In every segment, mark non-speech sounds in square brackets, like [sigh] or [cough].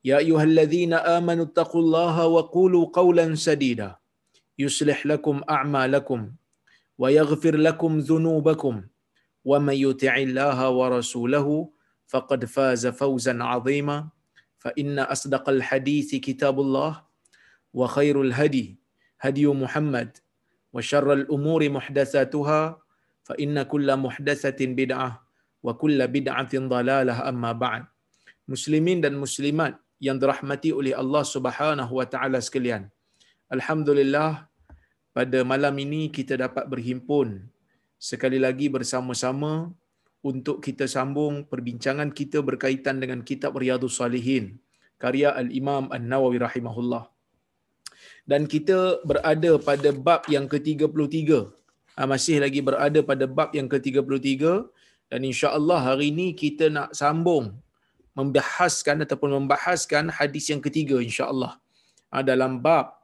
يا أيها الذين آمنوا اتقوا الله وقولوا قولا سديدا. يصلح لكم أعمالكم ويغفر لكم ذنوبكم. ومن يطع الله ورسوله فقد فاز فوزا عظيما. فإن أصدق الحديث كتاب الله وخير الهدي هدي محمد وشر الأمور محدثاتها. فإن كل محدثة بدعة وكل بدعة ضلالة أما بعد. مسلمين dan muslimat yang dirahmati oleh Allah Subhanahu wa taala sekalian. Alhamdulillah pada malam ini kita dapat berhimpun sekali lagi bersama-sama untuk kita sambung perbincangan kita berkaitan dengan kitab Riyadhus Salihin karya Al-Imam An-Nawawi rahimahullah. Dan kita berada pada bab yang ke-33. Ha, masih lagi berada pada bab yang ke-33 dan insya-Allah hari ini kita nak sambung membahaskan ataupun membahaskan hadis yang ketiga insya-Allah dalam bab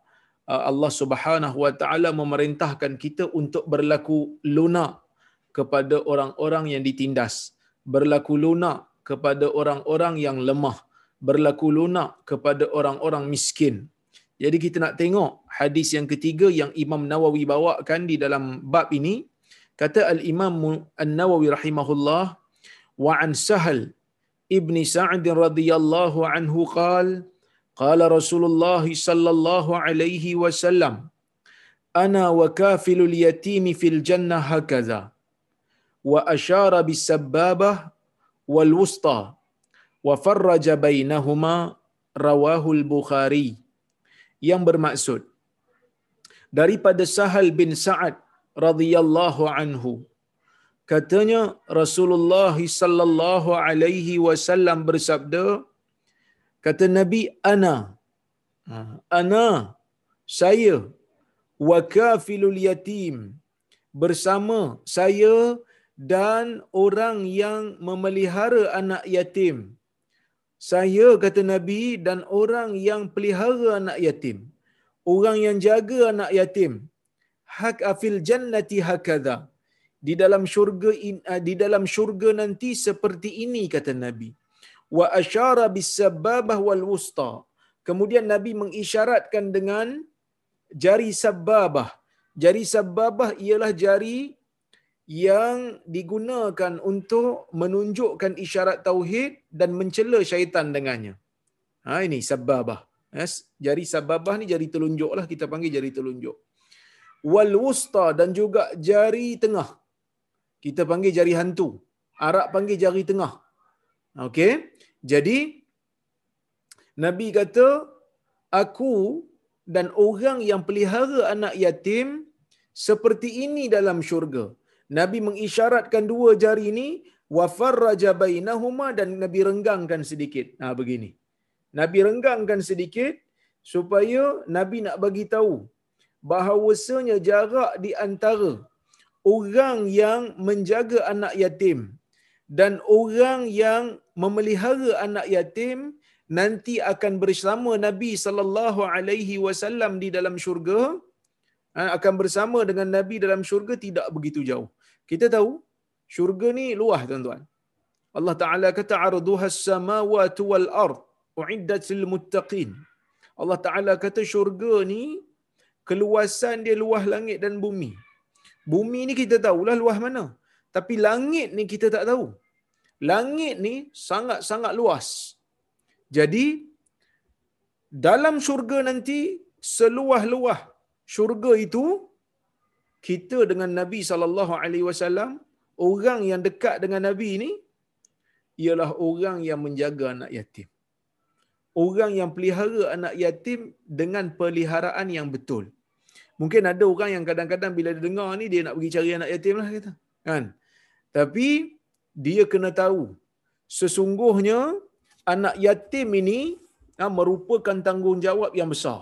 Allah Subhanahu wa taala memerintahkan kita untuk berlaku lunak kepada orang-orang yang ditindas, berlaku lunak kepada orang-orang yang lemah, berlaku lunak kepada orang-orang miskin. Jadi kita nak tengok hadis yang ketiga yang Imam Nawawi bawakan di dalam bab ini kata Al-Imam An-Nawawi rahimahullah wa an Sahal Ibn Sa'd radhiyallahu anhu qala qala Rasulullah sallallahu alaihi wasallam ana wa kafilul yatim fil jannah hakaza wa ashara bis sababah wal wusta wa farraja bainahuma rawahul bukhari yang bermaksud daripada Sahal bin Sa'ad radhiyallahu anhu Katanya Rasulullah sallallahu alaihi wasallam bersabda kata Nabi ana. Ana saya wa kafilul yatim bersama saya dan orang yang memelihara anak yatim. Saya kata Nabi dan orang yang pelihara anak yatim. Orang yang jaga anak yatim. Hak afil jannati hakadha di dalam syurga di dalam syurga nanti seperti ini kata Nabi. Wa asyara bis sababah wal wusta kemudian Nabi mengisyaratkan dengan jari sababah jari sababah ialah jari yang digunakan untuk menunjukkan isyarat tauhid dan mencela syaitan dengannya. Ha ini sababah yes jari sababah ni jari telunjuk lah kita panggil jari telunjuk. Wal wusta dan juga jari tengah kita panggil jari hantu. Arab panggil jari tengah. Okey. Jadi Nabi kata aku dan orang yang pelihara anak yatim seperti ini dalam syurga. Nabi mengisyaratkan dua jari ini wa farraja bainahuma dan Nabi renggangkan sedikit. Nah begini. Nabi renggangkan sedikit supaya Nabi nak bagi tahu bahawasanya jarak di antara orang yang menjaga anak yatim dan orang yang memelihara anak yatim nanti akan bersama Nabi sallallahu alaihi wasallam di dalam syurga akan bersama dengan Nabi dalam syurga tidak begitu jauh. Kita tahu syurga ni luas tuan-tuan. Allah Taala kata arduha as-samawati wal ard uiddat lil muttaqin. Allah Taala kata syurga ni keluasan dia luas langit dan bumi. Bumi ni kita tahulah luas mana. Tapi langit ni kita tak tahu. Langit ni sangat-sangat luas. Jadi dalam syurga nanti seluah-luah syurga itu kita dengan Nabi sallallahu alaihi wasallam orang yang dekat dengan Nabi ini ialah orang yang menjaga anak yatim. Orang yang pelihara anak yatim dengan peliharaan yang betul. Mungkin ada orang yang kadang-kadang bila dia dengar ni dia nak pergi cari anak yatim lah kata. Kan? Tapi dia kena tahu sesungguhnya anak yatim ini ha, merupakan tanggungjawab yang besar.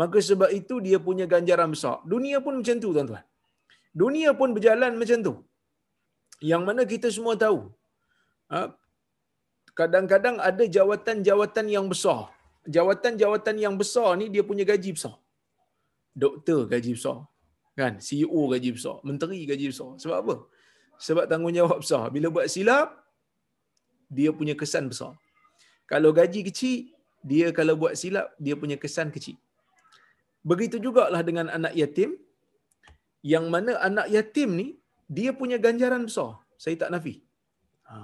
Maka sebab itu dia punya ganjaran besar. Dunia pun macam tu tuan-tuan. Dunia pun berjalan macam tu. Yang mana kita semua tahu. Ha, kadang-kadang ada jawatan-jawatan yang besar. Jawatan-jawatan yang besar ni dia punya gaji besar. Doktor gaji besar. Kan? CEO gaji besar. Menteri gaji besar. Sebab apa? Sebab tanggungjawab besar. Bila buat silap, dia punya kesan besar. Kalau gaji kecil, dia kalau buat silap, dia punya kesan kecil. Begitu jugalah dengan anak yatim, yang mana anak yatim ni, dia punya ganjaran besar. Saya tak nafi. Ha.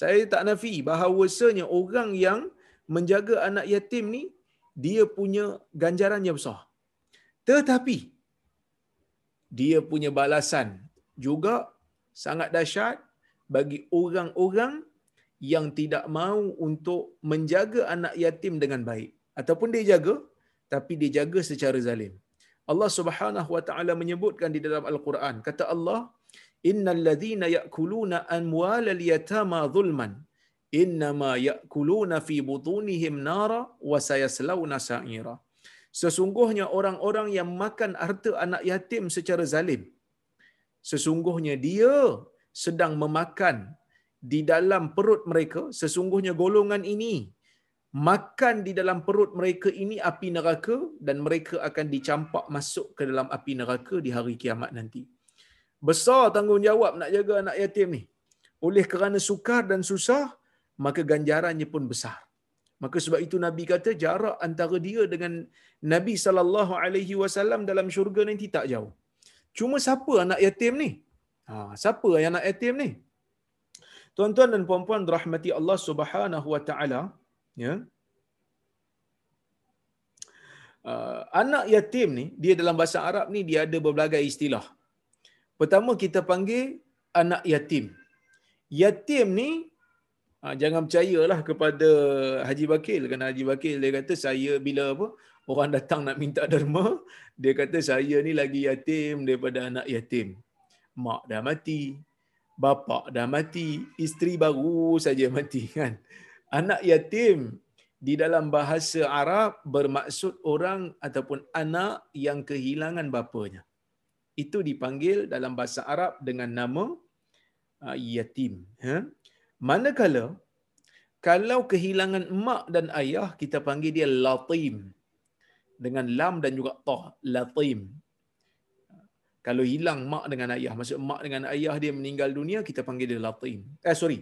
Saya tak nafi bahawasanya orang yang menjaga anak yatim ni, dia punya ganjaran yang besar. Tetapi, dia punya balasan juga sangat dahsyat bagi orang-orang yang tidak mahu untuk menjaga anak yatim dengan baik ataupun dia jaga tapi dia jaga secara zalim. Allah Subhanahu wa taala menyebutkan di dalam al-Quran kata Allah innal ladzina ya'kuluna amwalal yatama zulman innama ya'kuluna fi butunihim nara wa sayaslawna sa'ira. Sesungguhnya orang-orang yang makan harta anak yatim secara zalim sesungguhnya dia sedang memakan di dalam perut mereka. Sesungguhnya golongan ini makan di dalam perut mereka ini api neraka dan mereka akan dicampak masuk ke dalam api neraka di hari kiamat nanti. Besar tanggungjawab nak jaga anak yatim ni. Oleh kerana sukar dan susah maka ganjarannya pun besar maka sebab itu nabi kata jarak antara dia dengan nabi sallallahu alaihi wasallam dalam syurga nanti tak jauh cuma siapa anak yatim ni ha siapa yang anak yatim ni Tuan-tuan dan puan-puan rahmati Allah Subhanahu wa taala, ya. Uh, anak yatim ni, dia dalam bahasa Arab ni dia ada berbagai istilah. Pertama kita panggil anak yatim. Yatim ni jangan percayalah kepada Haji Bakil kerana Haji Bakil dia kata saya bila apa orang datang nak minta derma, dia kata saya ni lagi yatim daripada anak yatim. Mak dah mati, bapa dah mati, isteri baru saja mati [laughs] kan. Anak yatim di dalam bahasa Arab bermaksud orang ataupun anak yang kehilangan bapanya. Itu dipanggil dalam bahasa Arab dengan nama uh, yatim. Ha? Manakala kalau kehilangan emak dan ayah kita panggil dia latim dengan lam dan juga ta latim kalau hilang mak dengan ayah, maksud mak dengan ayah dia meninggal dunia, kita panggil dia latim. Eh sorry.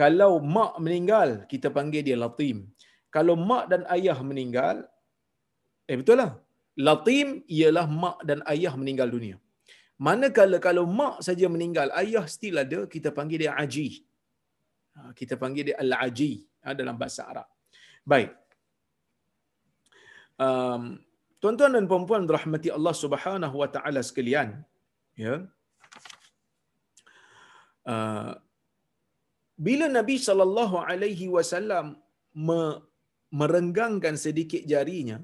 Kalau mak meninggal, kita panggil dia latim. Kalau mak dan ayah meninggal, eh betul lah. Latim ialah mak dan ayah meninggal dunia. Manakala kalau mak saja meninggal, ayah still ada, kita panggil dia aji. Ha, kita panggil dia al-aji ha, dalam bahasa Arab. Baik. Um, Tuan-tuan dan puan-puan rahmati Allah Subhanahu wa taala sekalian, ya. Uh, bila Nabi sallallahu alaihi wasallam merenggangkan sedikit jarinya,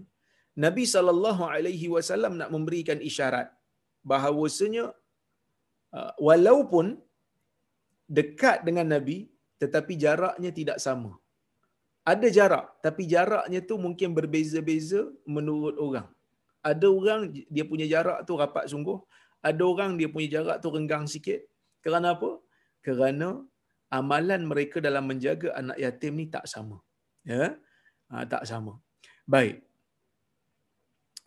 Nabi sallallahu alaihi wasallam nak memberikan isyarat bahawasanya uh, walaupun dekat dengan Nabi tetapi jaraknya tidak sama ada jarak tapi jaraknya tu mungkin berbeza-beza menurut orang. Ada orang dia punya jarak tu rapat sungguh, ada orang dia punya jarak tu renggang sikit. Kerana apa? Kerana amalan mereka dalam menjaga anak yatim ni tak sama. Ya? Ha, tak sama. Baik.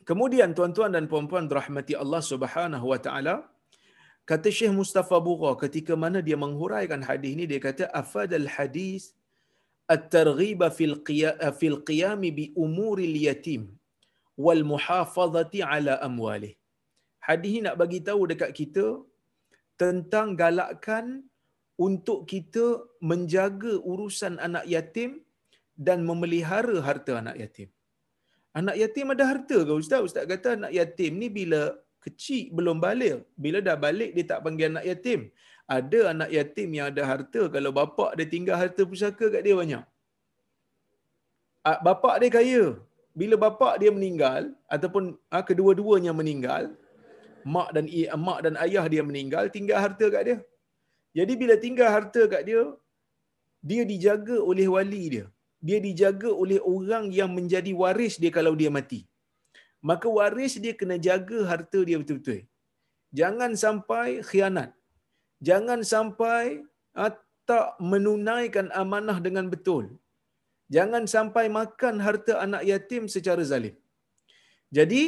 Kemudian tuan-tuan dan puan-puan rahmati Allah Subhanahu wa taala Kata Syekh Mustafa Bura ketika mana dia menghuraikan hadis ini dia kata afadal hadis at-targhib fil eh, fil qiyam bi umuri al-yatim wal muhafazati ala amwalih. Hadis ini nak bagi tahu dekat kita tentang galakkan untuk kita menjaga urusan anak yatim dan memelihara harta anak yatim. Anak yatim ada harta ke ustaz? Ustaz kata anak yatim ni bila kecil belum balik. Bila dah balik dia tak panggil anak yatim. Ada anak yatim yang ada harta kalau bapak dia tinggal harta pusaka kat dia banyak. Bapak dia kaya. Bila bapak dia meninggal ataupun ah, kedua-duanya meninggal, mak dan mak dan ayah dia meninggal, tinggal harta kat dia. Jadi bila tinggal harta kat dia, dia dijaga oleh wali dia. Dia dijaga oleh orang yang menjadi waris dia kalau dia mati. Maka waris dia kena jaga harta dia betul-betul. Jangan sampai khianat. Jangan sampai ah, tak menunaikan amanah dengan betul. Jangan sampai makan harta anak yatim secara zalim. Jadi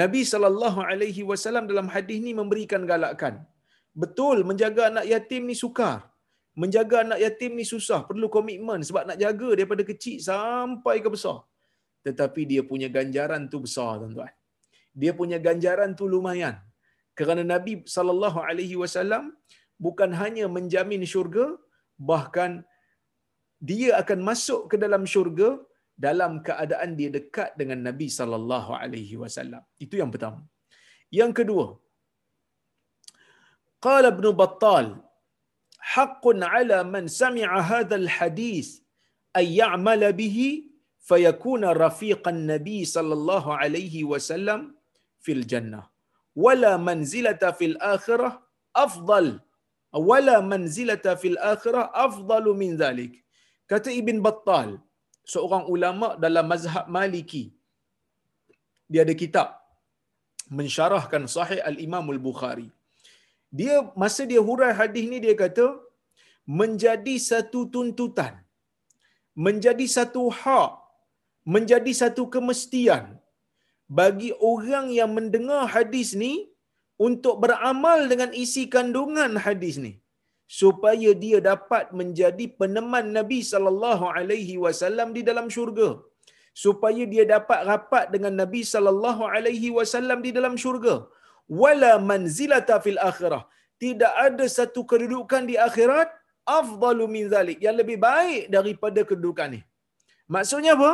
Nabi sallallahu alaihi wasallam dalam hadis ni memberikan galakan. Betul menjaga anak yatim ni sukar. Menjaga anak yatim ni susah, perlu komitmen sebab nak jaga daripada kecil sampai ke besar. Tetapi dia punya ganjaran tu besar tuan-tuan. Dia punya ganjaran tu lumayan. Kerana Nabi sallallahu alaihi wasallam bukan hanya menjamin syurga bahkan dia akan masuk ke dalam syurga dalam keadaan dia dekat dengan Nabi sallallahu alaihi wasallam. Itu yang pertama. Yang kedua, qala Ibn Battal haqqun ala man sami'a hadzal hadis ay ya'mala bihi fayakuna rafiqan nabi sallallahu alaihi wasallam fil jannah wala manzilata fil akhirah afdal wala manzilata fil akhirah afdalu min dhalik kata ibn battal seorang ulama dalam mazhab maliki dia ada kitab mensyarahkan sahih al-imam al-bukhari. Dia masa dia hurai hadis ni dia kata menjadi satu tuntutan menjadi satu hak menjadi satu kemestian bagi orang yang mendengar hadis ni untuk beramal dengan isi kandungan hadis ni supaya dia dapat menjadi peneman Nabi sallallahu alaihi wasallam di dalam syurga. Supaya dia dapat rapat dengan Nabi sallallahu alaihi wasallam di dalam syurga. Wala manzilata fil akhirah. Tidak ada satu kedudukan di akhirat afdalu min zalik. Yang lebih baik daripada kedudukan ni. Maksudnya apa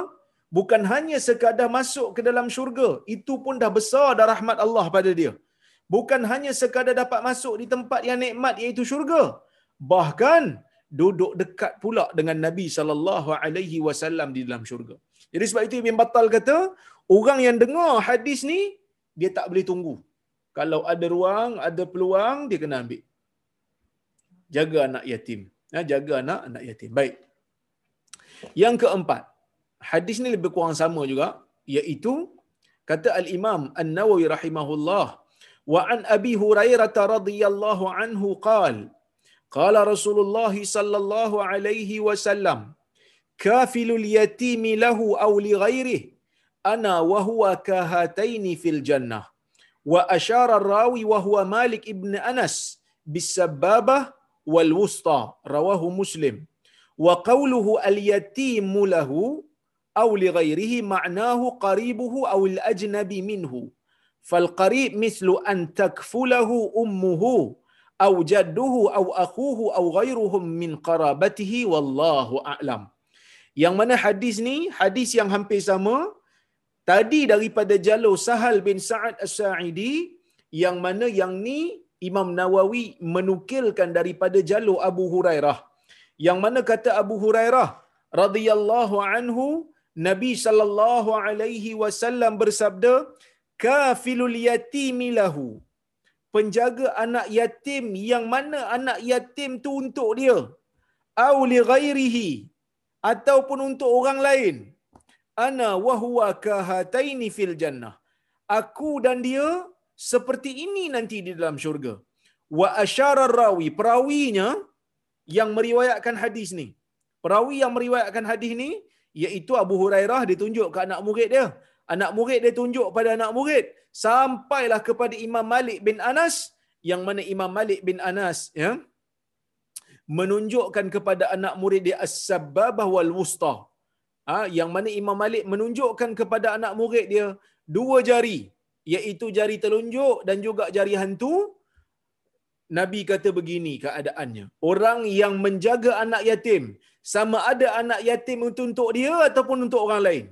bukan hanya sekadar masuk ke dalam syurga itu pun dah besar dah rahmat Allah pada dia bukan hanya sekadar dapat masuk di tempat yang nikmat iaitu syurga bahkan duduk dekat pula dengan Nabi sallallahu alaihi wasallam di dalam syurga. Jadi sebab itu Ibn Battal kata, orang yang dengar hadis ni dia tak boleh tunggu. Kalau ada ruang, ada peluang, dia kena ambil. Jaga anak yatim. Ya, jaga anak anak yatim. Baik. Yang keempat, hadis ni lebih kurang sama juga iaitu kata al imam an-nawawi rahimahullah wa an abi hurairah radhiyallahu anhu qala قال رسول الله صلى الله عليه وسلم كافل اليتيم له أو لغيره أنا وهو كهاتين في الجنة وأشار الراوي وهو مالك ابن أنس بالسبابة والوسطى رواه مسلم وقوله اليتيم له أو لغيره معناه قريبه أو الأجنبي منه فالقريب مثل أن تكفله أمه أو جده أو أخوه أو غيرهم من قرابته والله أعلم yang mana hadis ni hadis yang hampir sama tadi daripada jalur Sahal bin Sa'ad As-Sa'idi yang mana yang ni Imam Nawawi menukilkan daripada jalur Abu Hurairah. Yang mana kata Abu Hurairah radhiyallahu anhu Nabi sallallahu alaihi wasallam bersabda kafilul yatimi lahu. Penjaga anak yatim yang mana anak yatim tu untuk dia? Au li ghairihi ataupun untuk orang lain? Ana wa huwa kahataini fil jannah. Aku dan dia seperti ini nanti di dalam syurga. Wa asyara rawi perawinya yang meriwayatkan hadis ni. Perawi yang meriwayatkan hadis ni iaitu Abu Hurairah ditunjuk ke anak murid dia. Anak murid dia tunjuk pada anak murid. Sampailah kepada Imam Malik bin Anas yang mana Imam Malik bin Anas ya menunjukkan kepada anak murid dia as-sababah wal wusta ha, yang mana Imam Malik menunjukkan kepada anak murid dia dua jari. Iaitu jari telunjuk dan juga jari hantu. Nabi kata begini keadaannya. Orang yang menjaga anak yatim sama ada anak yatim itu untuk dia ataupun untuk orang lain?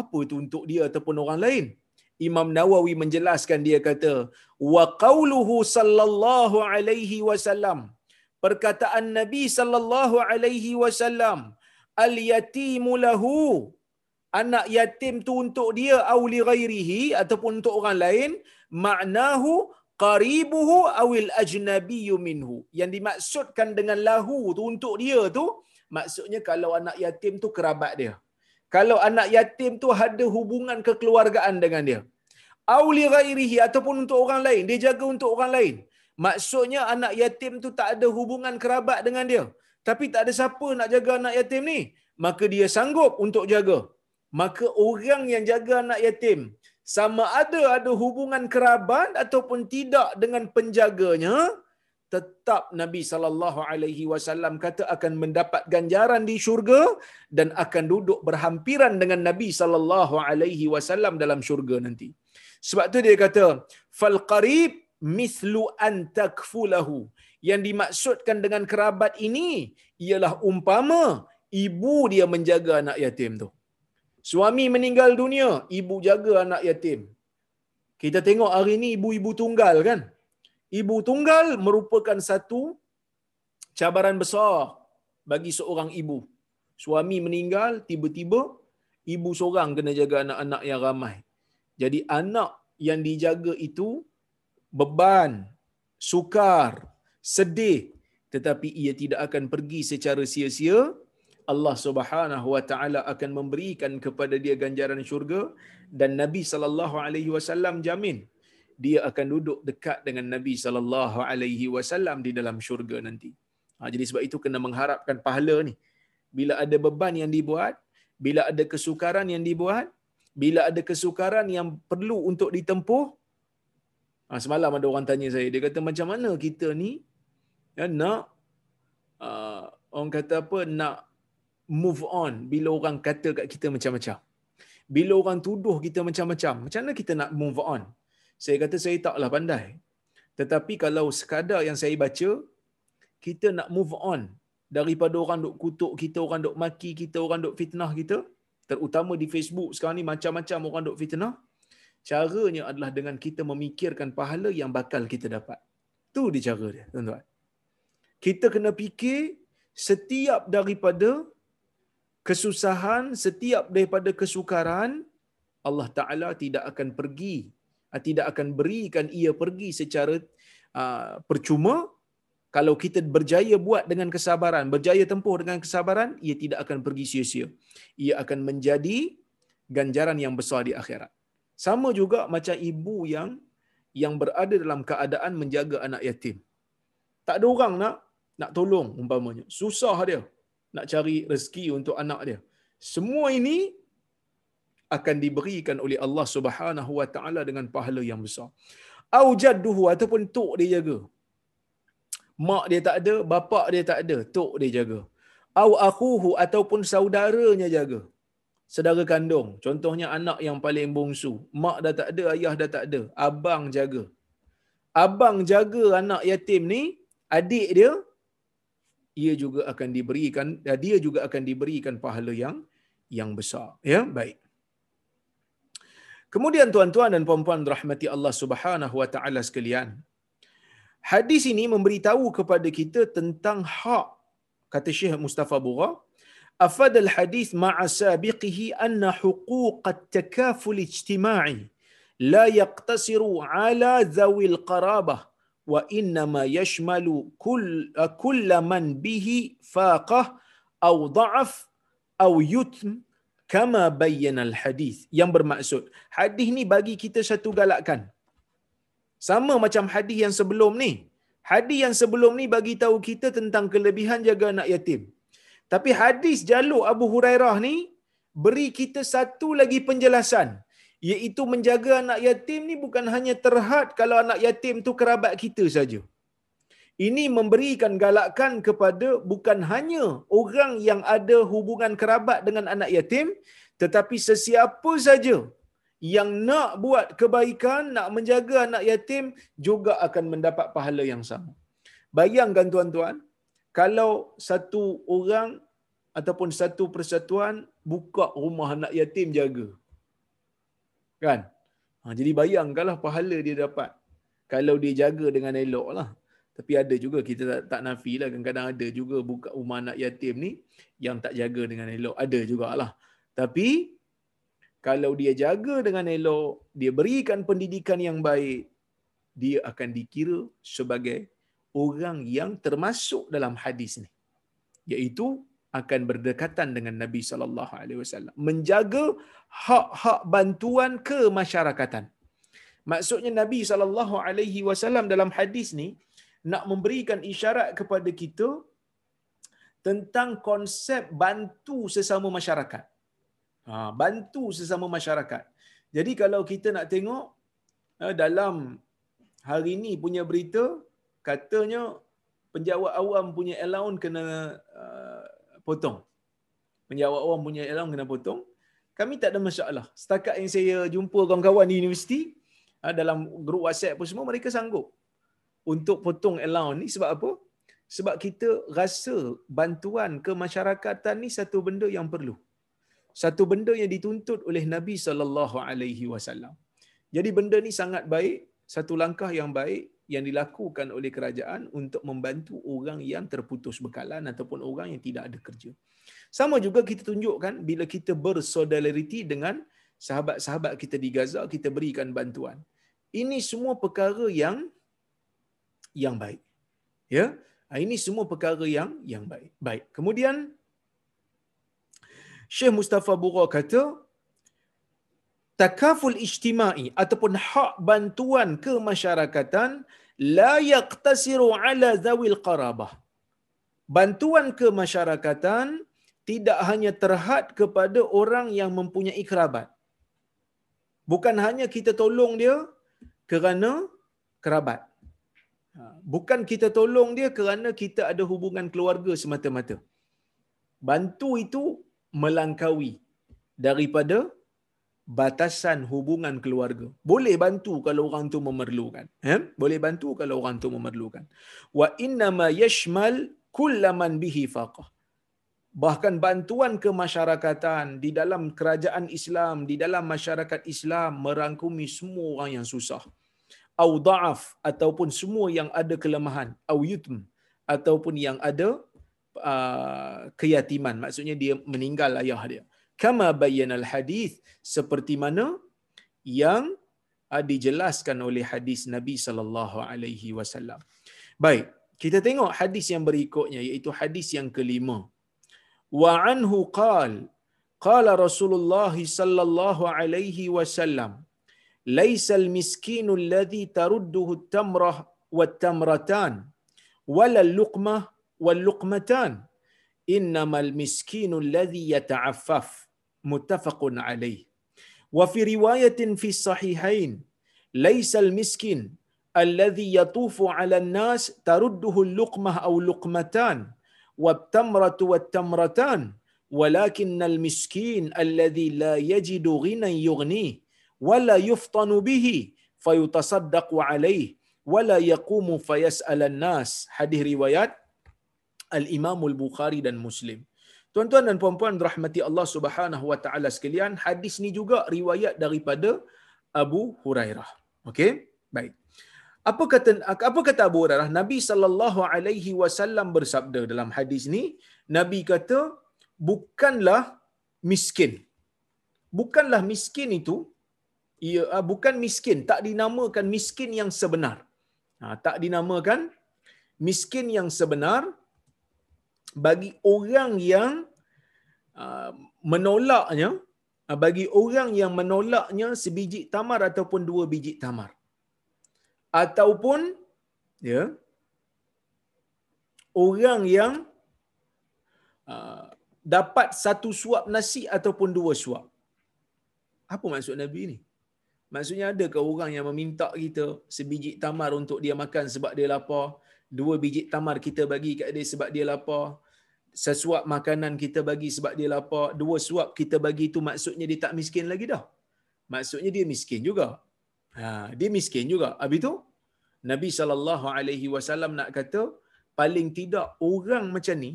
Apa itu untuk dia ataupun orang lain? Imam Nawawi menjelaskan dia kata wa qauluhu sallallahu alaihi wasallam. Perkataan Nabi sallallahu alaihi wasallam al yatimu lahu. Anak yatim tu untuk dia au li ghairihi ataupun untuk orang lain maknahu qaribuhu awil ajnabiyyu minhu. Yang dimaksudkan dengan lahu tu untuk dia tu maksudnya kalau anak yatim tu kerabat dia. Kalau anak yatim tu ada hubungan kekeluargaan dengan dia. Auli ghairihi ataupun untuk orang lain. Dia jaga untuk orang lain. Maksudnya anak yatim tu tak ada hubungan kerabat dengan dia. Tapi tak ada siapa nak jaga anak yatim ni. Maka dia sanggup untuk jaga. Maka orang yang jaga anak yatim sama ada ada hubungan kerabat ataupun tidak dengan penjaganya tetap Nabi sallallahu alaihi wasallam kata akan mendapat ganjaran di syurga dan akan duduk berhampiran dengan Nabi sallallahu alaihi wasallam dalam syurga nanti. Sebab tu dia kata fal qarib mithlu an takfulahu. Yang dimaksudkan dengan kerabat ini ialah umpama ibu dia menjaga anak yatim tu. Suami meninggal dunia, ibu jaga anak yatim. Kita tengok hari ini ibu-ibu tunggal kan? Ibu tunggal merupakan satu cabaran besar bagi seorang ibu. Suami meninggal, tiba-tiba ibu seorang kena jaga anak-anak yang ramai. Jadi anak yang dijaga itu beban, sukar, sedih tetapi ia tidak akan pergi secara sia-sia. Allah Subhanahu wa taala akan memberikan kepada dia ganjaran syurga dan Nabi sallallahu alaihi wasallam jamin dia akan duduk dekat dengan Nabi sallallahu alaihi wasallam di dalam syurga nanti. Ha, jadi sebab itu kena mengharapkan pahala ni. Bila ada beban yang dibuat, bila ada kesukaran yang dibuat, bila ada kesukaran yang perlu untuk ditempuh, ha, semalam ada orang tanya saya, dia kata macam mana kita ni ya, nak, uh, orang kata apa, nak move on bila orang kata kat kita macam-macam. Bila orang tuduh kita macam-macam, macam mana kita nak move on? Saya kata saya taklah pandai. Tetapi kalau sekadar yang saya baca, kita nak move on daripada orang duk kutuk kita, orang duk maki kita, orang duk fitnah kita, terutama di Facebook sekarang ni macam-macam orang duk fitnah. Caranya adalah dengan kita memikirkan pahala yang bakal kita dapat. Tu dia cara dia, tuan-tuan. Kita kena fikir setiap daripada kesusahan, setiap daripada kesukaran, Allah Ta'ala tidak akan pergi, tidak akan berikan ia pergi secara uh, percuma, kalau kita berjaya buat dengan kesabaran, berjaya tempuh dengan kesabaran, ia tidak akan pergi sia-sia. Ia akan menjadi ganjaran yang besar di akhirat. Sama juga macam ibu yang yang berada dalam keadaan menjaga anak yatim. Tak ada orang nak nak tolong umpamanya. Susah dia nak cari rezeki untuk anak dia. Semua ini akan diberikan oleh Allah Subhanahu Wa Taala dengan pahala yang besar. Au jadduhu ataupun tok dia jaga mak dia tak ada, bapa dia tak ada, tok dia jaga. Au akhuhu ataupun saudaranya jaga. Saudara kandung, contohnya anak yang paling bongsu, mak dah tak ada, ayah dah tak ada, abang jaga. Abang jaga anak yatim ni, adik dia ia juga akan diberikan dia juga akan diberikan pahala yang yang besar ya baik Kemudian tuan-tuan dan puan-puan rahmati Allah Subhanahu wa taala sekalian Hadis ini memberitahu kepada kita tentang hak kata Syekh Mustafa Bura afad al hadis ma'a sabiqihi anna huquq at-takaful ijtima'i la yaqtasiru ala dhawi al-qarabah wa inma yashmalu kull kull man bihi faqah aw dha'af aw yutm kama bayyana al-hadis yang bermaksud hadis ni bagi kita satu galakan sama macam hadis yang sebelum ni. Hadis yang sebelum ni bagi tahu kita tentang kelebihan jaga anak yatim. Tapi hadis jalur Abu Hurairah ni beri kita satu lagi penjelasan iaitu menjaga anak yatim ni bukan hanya terhad kalau anak yatim tu kerabat kita saja. Ini memberikan galakan kepada bukan hanya orang yang ada hubungan kerabat dengan anak yatim tetapi sesiapa saja yang nak buat kebaikan, nak menjaga anak yatim juga akan mendapat pahala yang sama. Bayangkan tuan-tuan, kalau satu orang ataupun satu persatuan buka rumah anak yatim jaga. Kan? Ha, jadi bayangkanlah pahala dia dapat. Kalau dia jaga dengan elok lah. Tapi ada juga kita tak, tak nafi lah. Kadang-kadang ada juga buka rumah anak yatim ni yang tak jaga dengan elok. Ada jugalah. Tapi kalau dia jaga dengan elok, dia berikan pendidikan yang baik, dia akan dikira sebagai orang yang termasuk dalam hadis ni. Iaitu akan berdekatan dengan Nabi sallallahu alaihi wasallam, menjaga hak-hak bantuan kemasyarakatan. Maksudnya Nabi sallallahu alaihi wasallam dalam hadis ni nak memberikan isyarat kepada kita tentang konsep bantu sesama masyarakat. Ha, bantu sesama masyarakat. Jadi kalau kita nak tengok eh, dalam hari ini punya berita, katanya penjawat awam punya allowance kena uh, potong. Penjawat awam punya allowance kena potong. Kami tak ada masalah. Setakat yang saya jumpa kawan-kawan di universiti, uh, dalam grup WhatsApp pun semua, mereka sanggup untuk potong allowance ni sebab apa? Sebab kita rasa bantuan kemasyarakatan ni satu benda yang perlu. Satu benda yang dituntut oleh Nabi sallallahu alaihi wasallam. Jadi benda ni sangat baik, satu langkah yang baik yang dilakukan oleh kerajaan untuk membantu orang yang terputus bekalan ataupun orang yang tidak ada kerja. Sama juga kita tunjukkan bila kita bersolidariti dengan sahabat-sahabat kita di Gaza, kita berikan bantuan. Ini semua perkara yang yang baik. Ya, ah, ini semua perkara yang yang baik. Baik. Kemudian Syekh Mustafa Bura kata takaful ijtimai ataupun hak bantuan kemasyarakatan la yaqtasiru ala zawil qarabah. Bantuan kemasyarakatan tidak hanya terhad kepada orang yang mempunyai kerabat. Bukan hanya kita tolong dia kerana kerabat. Ha, bukan kita tolong dia kerana kita ada hubungan keluarga semata-mata. Bantu itu melangkaui daripada batasan hubungan keluarga. Boleh bantu kalau orang tu memerlukan. Eh? Boleh bantu kalau orang tu memerlukan. Wa inna ma yashmal kullaman bihi faqah. Bahkan bantuan kemasyarakatan di dalam kerajaan Islam, di dalam masyarakat Islam merangkumi semua orang yang susah au da'af ataupun semua yang ada kelemahan. Au yutm ataupun yang ada uh, keyatiman. Maksudnya dia meninggal ayah dia. Kama bayyana al hadis seperti mana yang uh, dijelaskan oleh hadis Nabi sallallahu alaihi wasallam. Baik kita tengok hadis yang berikutnya iaitu hadis yang kelima. Wa anhu qal qala rasulullah sallallahu alaihi wasallam ليس المسكين الذي ترده التمرة والتمرتان ولا اللقمة واللقمتان. إنما المسكين الذي يتعفف. متفق عليه. وفي رواية في الصحيحين ليس المسكين الذي يطوف على الناس ترده اللقمة أو لقمتان والتمرة والتمرتان ولكن المسكين الذي لا يجد غنى يغنيه. Wala yuftanu bihi fayutasaddaqu alaihi wala yaqumu fayas'alan nas hadis riwayat al-Imam al-Bukhari dan Muslim Tuan-tuan dan puan-puan rahmati Allah Subhanahu wa taala sekalian, hadis ni juga riwayat daripada Abu Hurairah. Okey? Baik. Apa kata apa kata Abu Hurairah? Nabi sallallahu alaihi wasallam bersabda dalam hadis ni, Nabi kata, bukanlah miskin. Bukanlah miskin itu ia uh, bukan miskin, tak dinamakan miskin yang sebenar. Ha, tak dinamakan miskin yang sebenar bagi orang yang uh, menolaknya bagi orang yang menolaknya sebiji tamar ataupun dua biji tamar. Ataupun ya orang yang dapat satu suap nasi ataupun dua suap. Apa maksud Nabi ini? Maksudnya ada ke orang yang meminta kita sebiji tamar untuk dia makan sebab dia lapar, dua biji tamar kita bagi kat dia sebab dia lapar, sesuap makanan kita bagi sebab dia lapar, dua suap kita bagi itu maksudnya dia tak miskin lagi dah. Maksudnya dia miskin juga. Ha, dia miskin juga. Habis itu Nabi wasallam nak kata paling tidak orang macam ni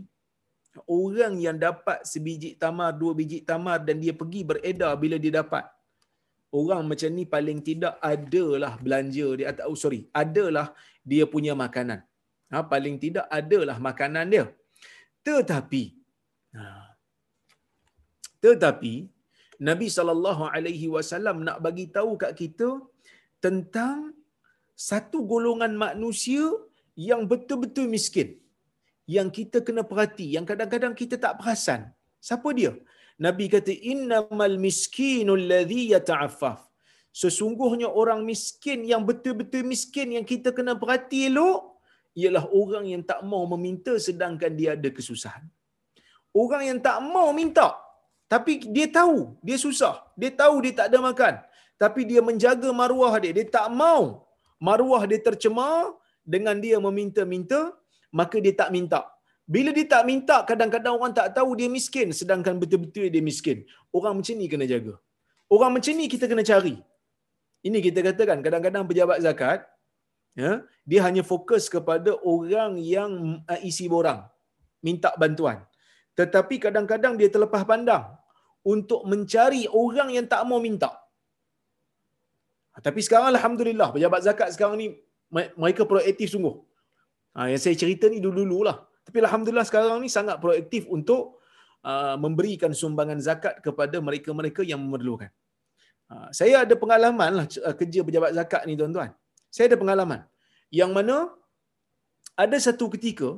orang yang dapat sebiji tamar, dua biji tamar dan dia pergi beredar bila dia dapat. Orang macam ni paling tidak adalah belanja dia atau oh, sorry, adalah dia punya makanan. Ha, paling tidak adalah makanan dia. Tetapi ha, tetapi Nabi sallallahu alaihi wasallam nak bagi tahu kat kita tentang satu golongan manusia yang betul-betul miskin yang kita kena perhati yang kadang-kadang kita tak perasan siapa dia nabi kata innamal miskinul ladzi yata'affaf sesungguhnya orang miskin yang betul-betul miskin yang kita kena perhati elok ialah orang yang tak mau meminta sedangkan dia ada kesusahan orang yang tak mau minta tapi dia tahu dia susah dia tahu dia tak ada makan tapi dia menjaga maruah dia dia tak mau maruah dia tercemar dengan dia meminta-minta maka dia tak minta. Bila dia tak minta, kadang-kadang orang tak tahu dia miskin sedangkan betul-betul dia miskin. Orang macam ni kena jaga. Orang macam ni kita kena cari. Ini kita katakan kadang-kadang pejabat zakat ya, dia hanya fokus kepada orang yang uh, isi borang minta bantuan. Tetapi kadang-kadang dia terlepas pandang untuk mencari orang yang tak mau minta. Tapi sekarang alhamdulillah pejabat zakat sekarang ni mereka proaktif sungguh. Ha, yang saya cerita ni dulu-dulu lah. Tapi Alhamdulillah sekarang ni sangat proaktif untuk uh, memberikan sumbangan zakat kepada mereka-mereka yang memerlukan. Uh, saya ada pengalaman lah uh, kerja pejabat zakat ni tuan-tuan. Saya ada pengalaman. Yang mana ada satu ketika,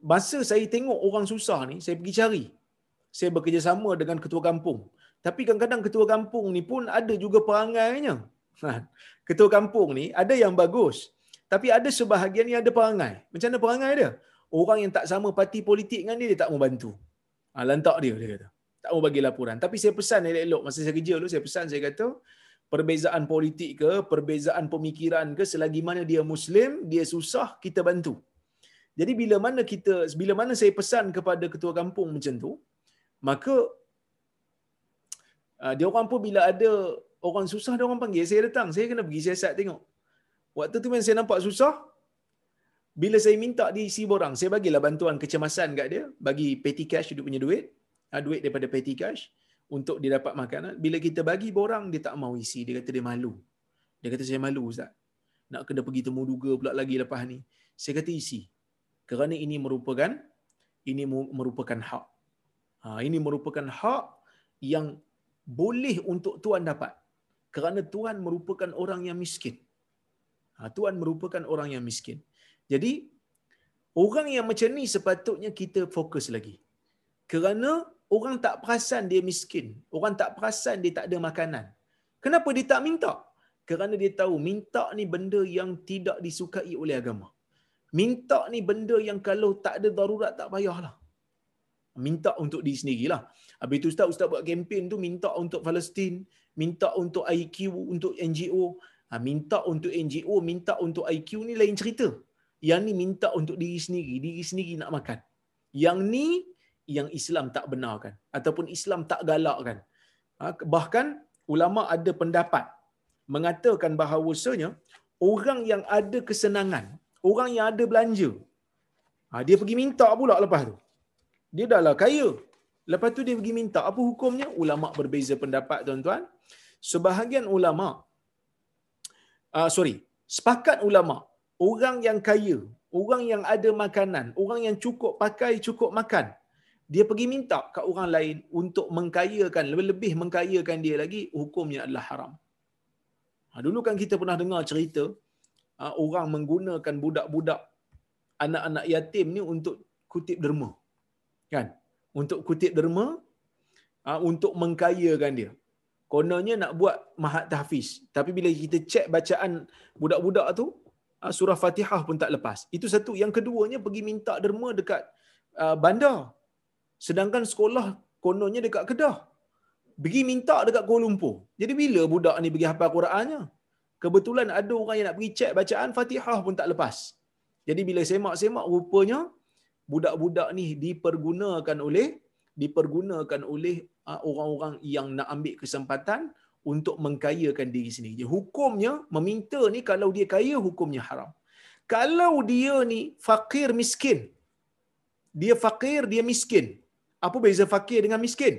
masa saya tengok orang susah ni, saya pergi cari. Saya bekerjasama dengan ketua kampung. Tapi kadang-kadang ketua kampung ni pun ada juga perangainya. Ha, ketua kampung ni ada yang bagus. Tapi ada sebahagian yang ada perangai. Macam mana perangai dia? Orang yang tak sama parti politik dengan dia, dia tak mau bantu. Ha, lantak dia, dia kata. Tak mau bagi laporan. Tapi saya pesan elok-elok. Masa saya kerja dulu, saya pesan, saya kata, perbezaan politik ke, perbezaan pemikiran ke, selagi mana dia Muslim, dia susah, kita bantu. Jadi bila mana kita, bila mana saya pesan kepada ketua kampung macam tu, maka uh, dia orang pun bila ada orang susah, dia orang panggil, saya datang, saya kena pergi siasat tengok. Waktu tu memang saya nampak susah. Bila saya minta diisi borang, saya bagilah bantuan kecemasan kat dia, bagi petty cash dia punya duit, ah, duit daripada petty cash untuk dia dapat makanan. Bila kita bagi borang, dia tak mau isi. Dia kata dia malu. Dia kata saya malu Ustaz. Nak kena pergi temu duga pula lagi lepas ni. Saya kata isi. Kerana ini merupakan ini merupakan hak. Ha, ini merupakan hak yang boleh untuk tuan dapat. Kerana tuan merupakan orang yang miskin. Ha, Tuhan merupakan orang yang miskin. Jadi, orang yang macam ni sepatutnya kita fokus lagi. Kerana orang tak perasan dia miskin. Orang tak perasan dia tak ada makanan. Kenapa dia tak minta? Kerana dia tahu minta ni benda yang tidak disukai oleh agama. Minta ni benda yang kalau tak ada darurat tak payahlah. Minta untuk diri sendirilah. Habis itu Ustaz, Ustaz buat kempen tu minta untuk Palestin, minta untuk IQ, untuk NGO. Ha, minta untuk NGO, minta untuk IQ ni lain cerita. Yang ni minta untuk diri sendiri, diri sendiri nak makan. Yang ni yang Islam tak benarkan ataupun Islam tak galakkan. Ha, bahkan ulama ada pendapat mengatakan bahawasanya orang yang ada kesenangan, orang yang ada belanja, ha, dia pergi minta pula lepas tu. Dia dah lah kaya. Lepas tu dia pergi minta. Apa hukumnya? Ulama berbeza pendapat tuan-tuan. Sebahagian ulama uh, sorry, sepakat ulama, orang yang kaya, orang yang ada makanan, orang yang cukup pakai, cukup makan, dia pergi minta ke orang lain untuk mengkayakan, lebih-lebih mengkayakan dia lagi, hukumnya adalah haram. Ha, dulu kan kita pernah dengar cerita, uh, orang menggunakan budak-budak, anak-anak yatim ni untuk kutip derma. Kan? Untuk kutip derma, uh, untuk mengkayakan dia kononnya nak buat mahat tahfiz tapi bila kita cek bacaan budak-budak tu surah Fatihah pun tak lepas. Itu satu. Yang keduanya pergi minta derma dekat uh, bandar. Sedangkan sekolah kononnya dekat Kedah. Pergi minta dekat Kuala Lumpur. Jadi bila budak ni pergi hafal Qurannya? Kebetulan ada orang yang nak pergi cek bacaan Fatihah pun tak lepas. Jadi bila semak-semak rupanya budak-budak ni dipergunakan oleh dipergunakan oleh uh, orang-orang yang nak ambil kesempatan untuk mengkayakan diri sendiri. Hukumnya meminta ni kalau dia kaya hukumnya haram. Kalau dia ni fakir miskin. dia fakir, dia miskin. Apa beza fakir dengan miskin?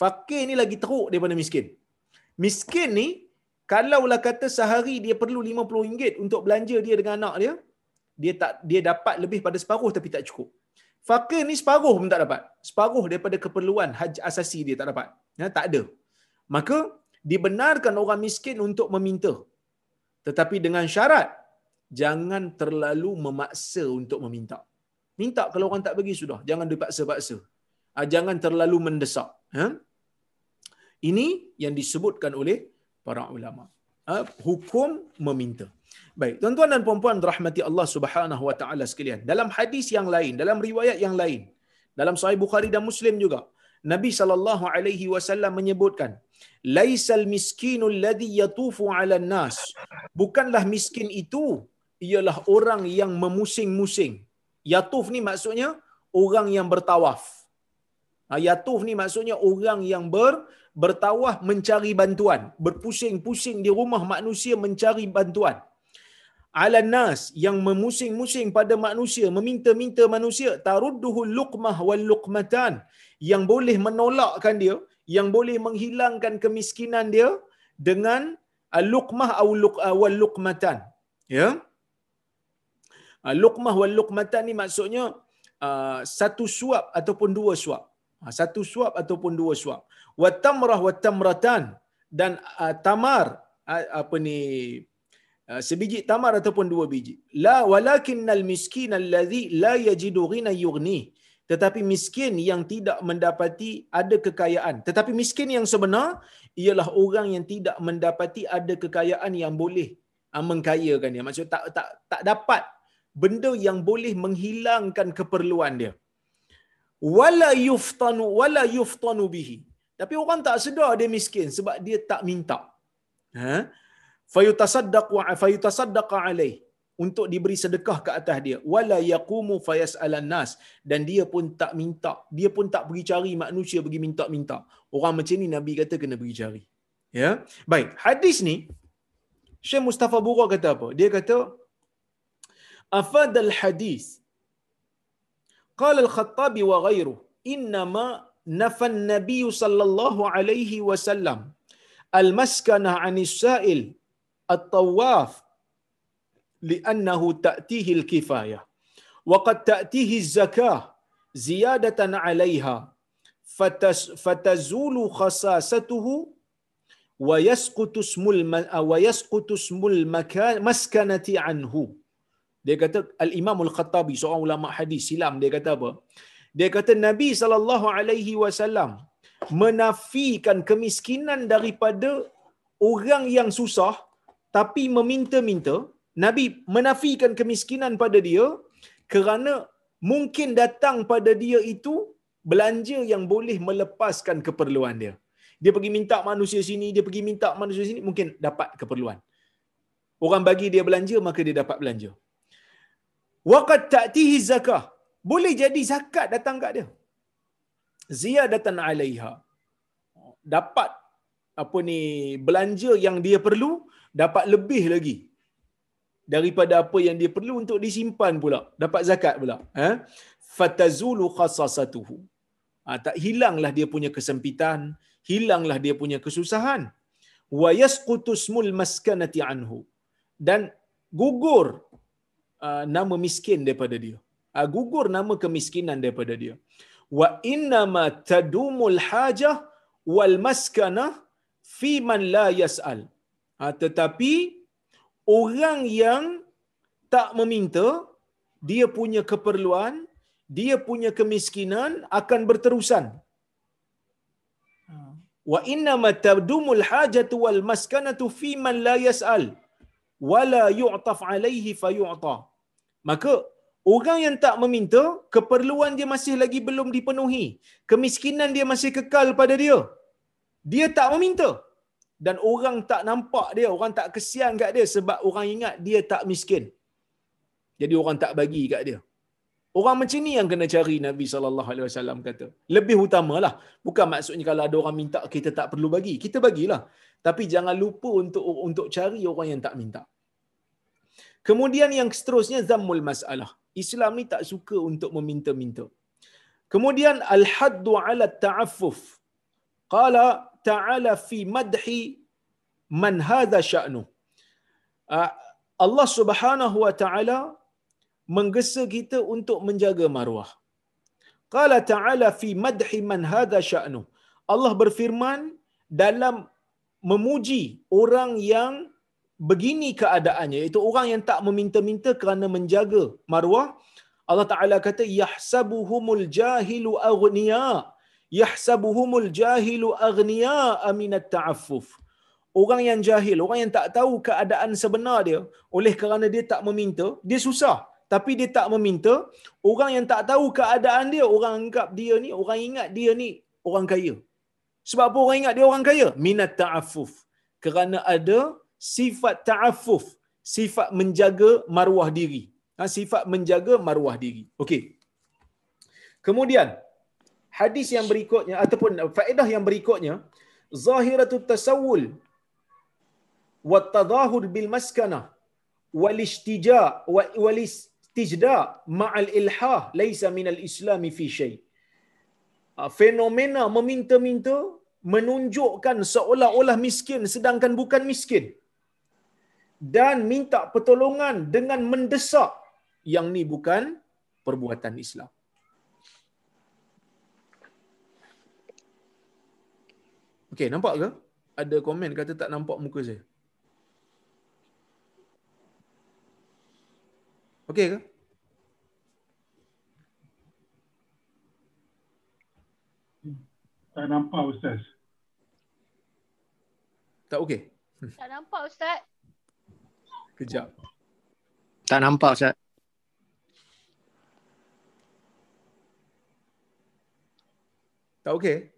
Fakir ni lagi teruk daripada miskin. Miskin ni, kalaulah kata sehari dia perlu RM50 untuk belanja dia dengan anak dia, dia tak dia dapat lebih pada separuh tapi tak cukup. Fakir ni separuh pun tak dapat. Separuh daripada keperluan haji asasi dia tak dapat. Ya, tak ada. Maka dibenarkan orang miskin untuk meminta. Tetapi dengan syarat jangan terlalu memaksa untuk meminta. Minta kalau orang tak bagi sudah, jangan dipaksa-paksa. Ah, jangan terlalu mendesak. Ha? Ini yang disebutkan oleh para ulama. Ah, hukum meminta. Baik, tuan-tuan dan puan-puan rahmati Allah Subhanahu wa taala sekalian. Dalam hadis yang lain, dalam riwayat yang lain, dalam sahih Bukhari dan Muslim juga, Nabi sallallahu alaihi wasallam menyebutkan, "Laisal miskinul ladzi yatufu 'alan nas." Bukanlah miskin itu ialah orang yang memusing-musing. Yatuf ni maksudnya orang yang bertawaf. Ha, yatuf ni maksudnya orang yang ber, bertawaf mencari bantuan, berpusing-pusing di rumah manusia mencari bantuan ala nas yang memusing-musing pada manusia meminta-minta manusia tarudduhu luqmah wal luqmatan. Yang boleh menolakkan dia yang boleh menghilangkan kemiskinan dia dengan luqmah luq, wal luqmatan. Ya? Luqmah wal luqmatan ni maksudnya uh, satu suap ataupun dua suap. Ha, satu suap ataupun dua suap. Wa tamrah wa tamratan. Dan uh, tamar uh, apa ni sebiji tamar ataupun dua biji. La walakinnal miskin allazi la yajidu ghina yughni. Tetapi miskin yang tidak mendapati ada kekayaan. Tetapi miskin yang sebenar ialah orang yang tidak mendapati ada kekayaan yang boleh ah, mengkayakan dia. Maksud tak tak tak dapat benda yang boleh menghilangkan keperluan dia. Wala yuftanu wala yuftanu bihi. Tapi orang tak sedar dia miskin sebab dia tak minta. Ha? Fayutasaddaq wa fayutasaddaq alaih. Untuk diberi sedekah ke atas dia. Wala yaqumu fayasalan nas. Dan dia pun tak minta. Dia pun tak pergi cari manusia pergi minta-minta. Orang macam ni nabi kata kena pergi cari. Ya? Baik. Hadis ni Syekh Mustafa Bura kata apa? Dia kata afadal hadis. Qala al-khattabi wa ghayruhu inma nafa an-nabiy sallallahu alaihi wasallam al-maskana 'anis sa'il at-tawaf لأنه تأتيه الكفاية وقد تأتيه ziyadatan زيادة عليها فتس فتزول خصاصته ويسقط اسم wa yasqutu ismul makan مسكنة عنه dia kata al-imam al-khattabi seorang ulama hadis silam dia kata apa? Dia kata nabi sallallahu alaihi wasallam menafikan kemiskinan daripada orang yang susah tapi meminta-minta Nabi menafikan kemiskinan pada dia kerana mungkin datang pada dia itu belanja yang boleh melepaskan keperluan dia. Dia pergi minta manusia sini, dia pergi minta manusia sini, mungkin dapat keperluan. Orang bagi dia belanja, maka dia dapat belanja. Waqad ta'tihi zakah. Boleh jadi zakat datang kat dia. Ziyadatan alaiha. Dapat apa ni belanja yang dia perlu dapat lebih lagi daripada apa yang dia perlu untuk disimpan pula. Dapat zakat pula ha? Fatazulu khassasatuhu ha, tak hilanglah dia punya kesempitan hilanglah dia punya kesusahan. Wa yasqutu ismul maskanati anhu. Dan gugur uh, nama miskin daripada dia. Uh, gugur nama kemiskinan daripada dia. Wa inna ma tadumul hajah wal maskanah fi man la yas'al Ha, tetapi orang yang tak meminta, dia punya keperluan, dia punya kemiskinan akan berterusan. Wa inna ma tabdumul hajatu wal maskanatu fi man la yas'al wala yu'taf alaihi fayu'ta. Maka orang yang tak meminta, keperluan dia masih lagi belum dipenuhi. Kemiskinan dia masih kekal pada dia. Dia tak meminta dan orang tak nampak dia, orang tak kesian kat dia sebab orang ingat dia tak miskin. Jadi orang tak bagi kat dia. Orang macam ni yang kena cari Nabi sallallahu alaihi wasallam kata. Lebih utamalah. Bukan maksudnya kalau ada orang minta kita tak perlu bagi. Kita bagilah. Tapi jangan lupa untuk untuk cari orang yang tak minta. Kemudian yang seterusnya zammul masalah. Islam ni tak suka untuk meminta-minta. Kemudian al-haddu 'ala ta'affuf. Qala ta'ala fi madhi man hadha sya'nu. Uh, Allah Subhanahu wa taala menggesa kita untuk menjaga maruah. Qala ta'ala fi madhi man hadha sya'nu. Allah berfirman dalam memuji orang yang begini keadaannya iaitu orang yang tak meminta-minta kerana menjaga maruah Allah Taala kata yahsabuhumul jahilu aghniya yahsabuhumul jahilu aghniya aminat ta'affuf. Orang yang jahil orang yang tak tahu keadaan sebenar dia oleh kerana dia tak meminta dia susah. Tapi dia tak meminta orang yang tak tahu keadaan dia orang anggap dia ni orang ingat dia ni orang kaya. Sebab apa orang ingat dia orang kaya? Minat ta'affuf. Kerana ada sifat ta'affuf sifat menjaga maruah diri. Ha, sifat menjaga maruah diri. Okey. Kemudian hadis yang berikutnya ataupun faedah yang berikutnya zahiratut tasawul wa tadahur bil maskana wal istija wal istijda ma'al ilhah laisa minal islami fi syai ah, fenomena meminta-minta menunjukkan seolah-olah miskin sedangkan bukan miskin dan minta pertolongan dengan mendesak yang ni bukan perbuatan Islam. Okey, nampak ke? Ada komen kata tak nampak muka saya. Okey ke? Tak nampak Ustaz. Tak okey? Tak nampak Ustaz. Kejap. Tak nampak Ustaz. Tak okey?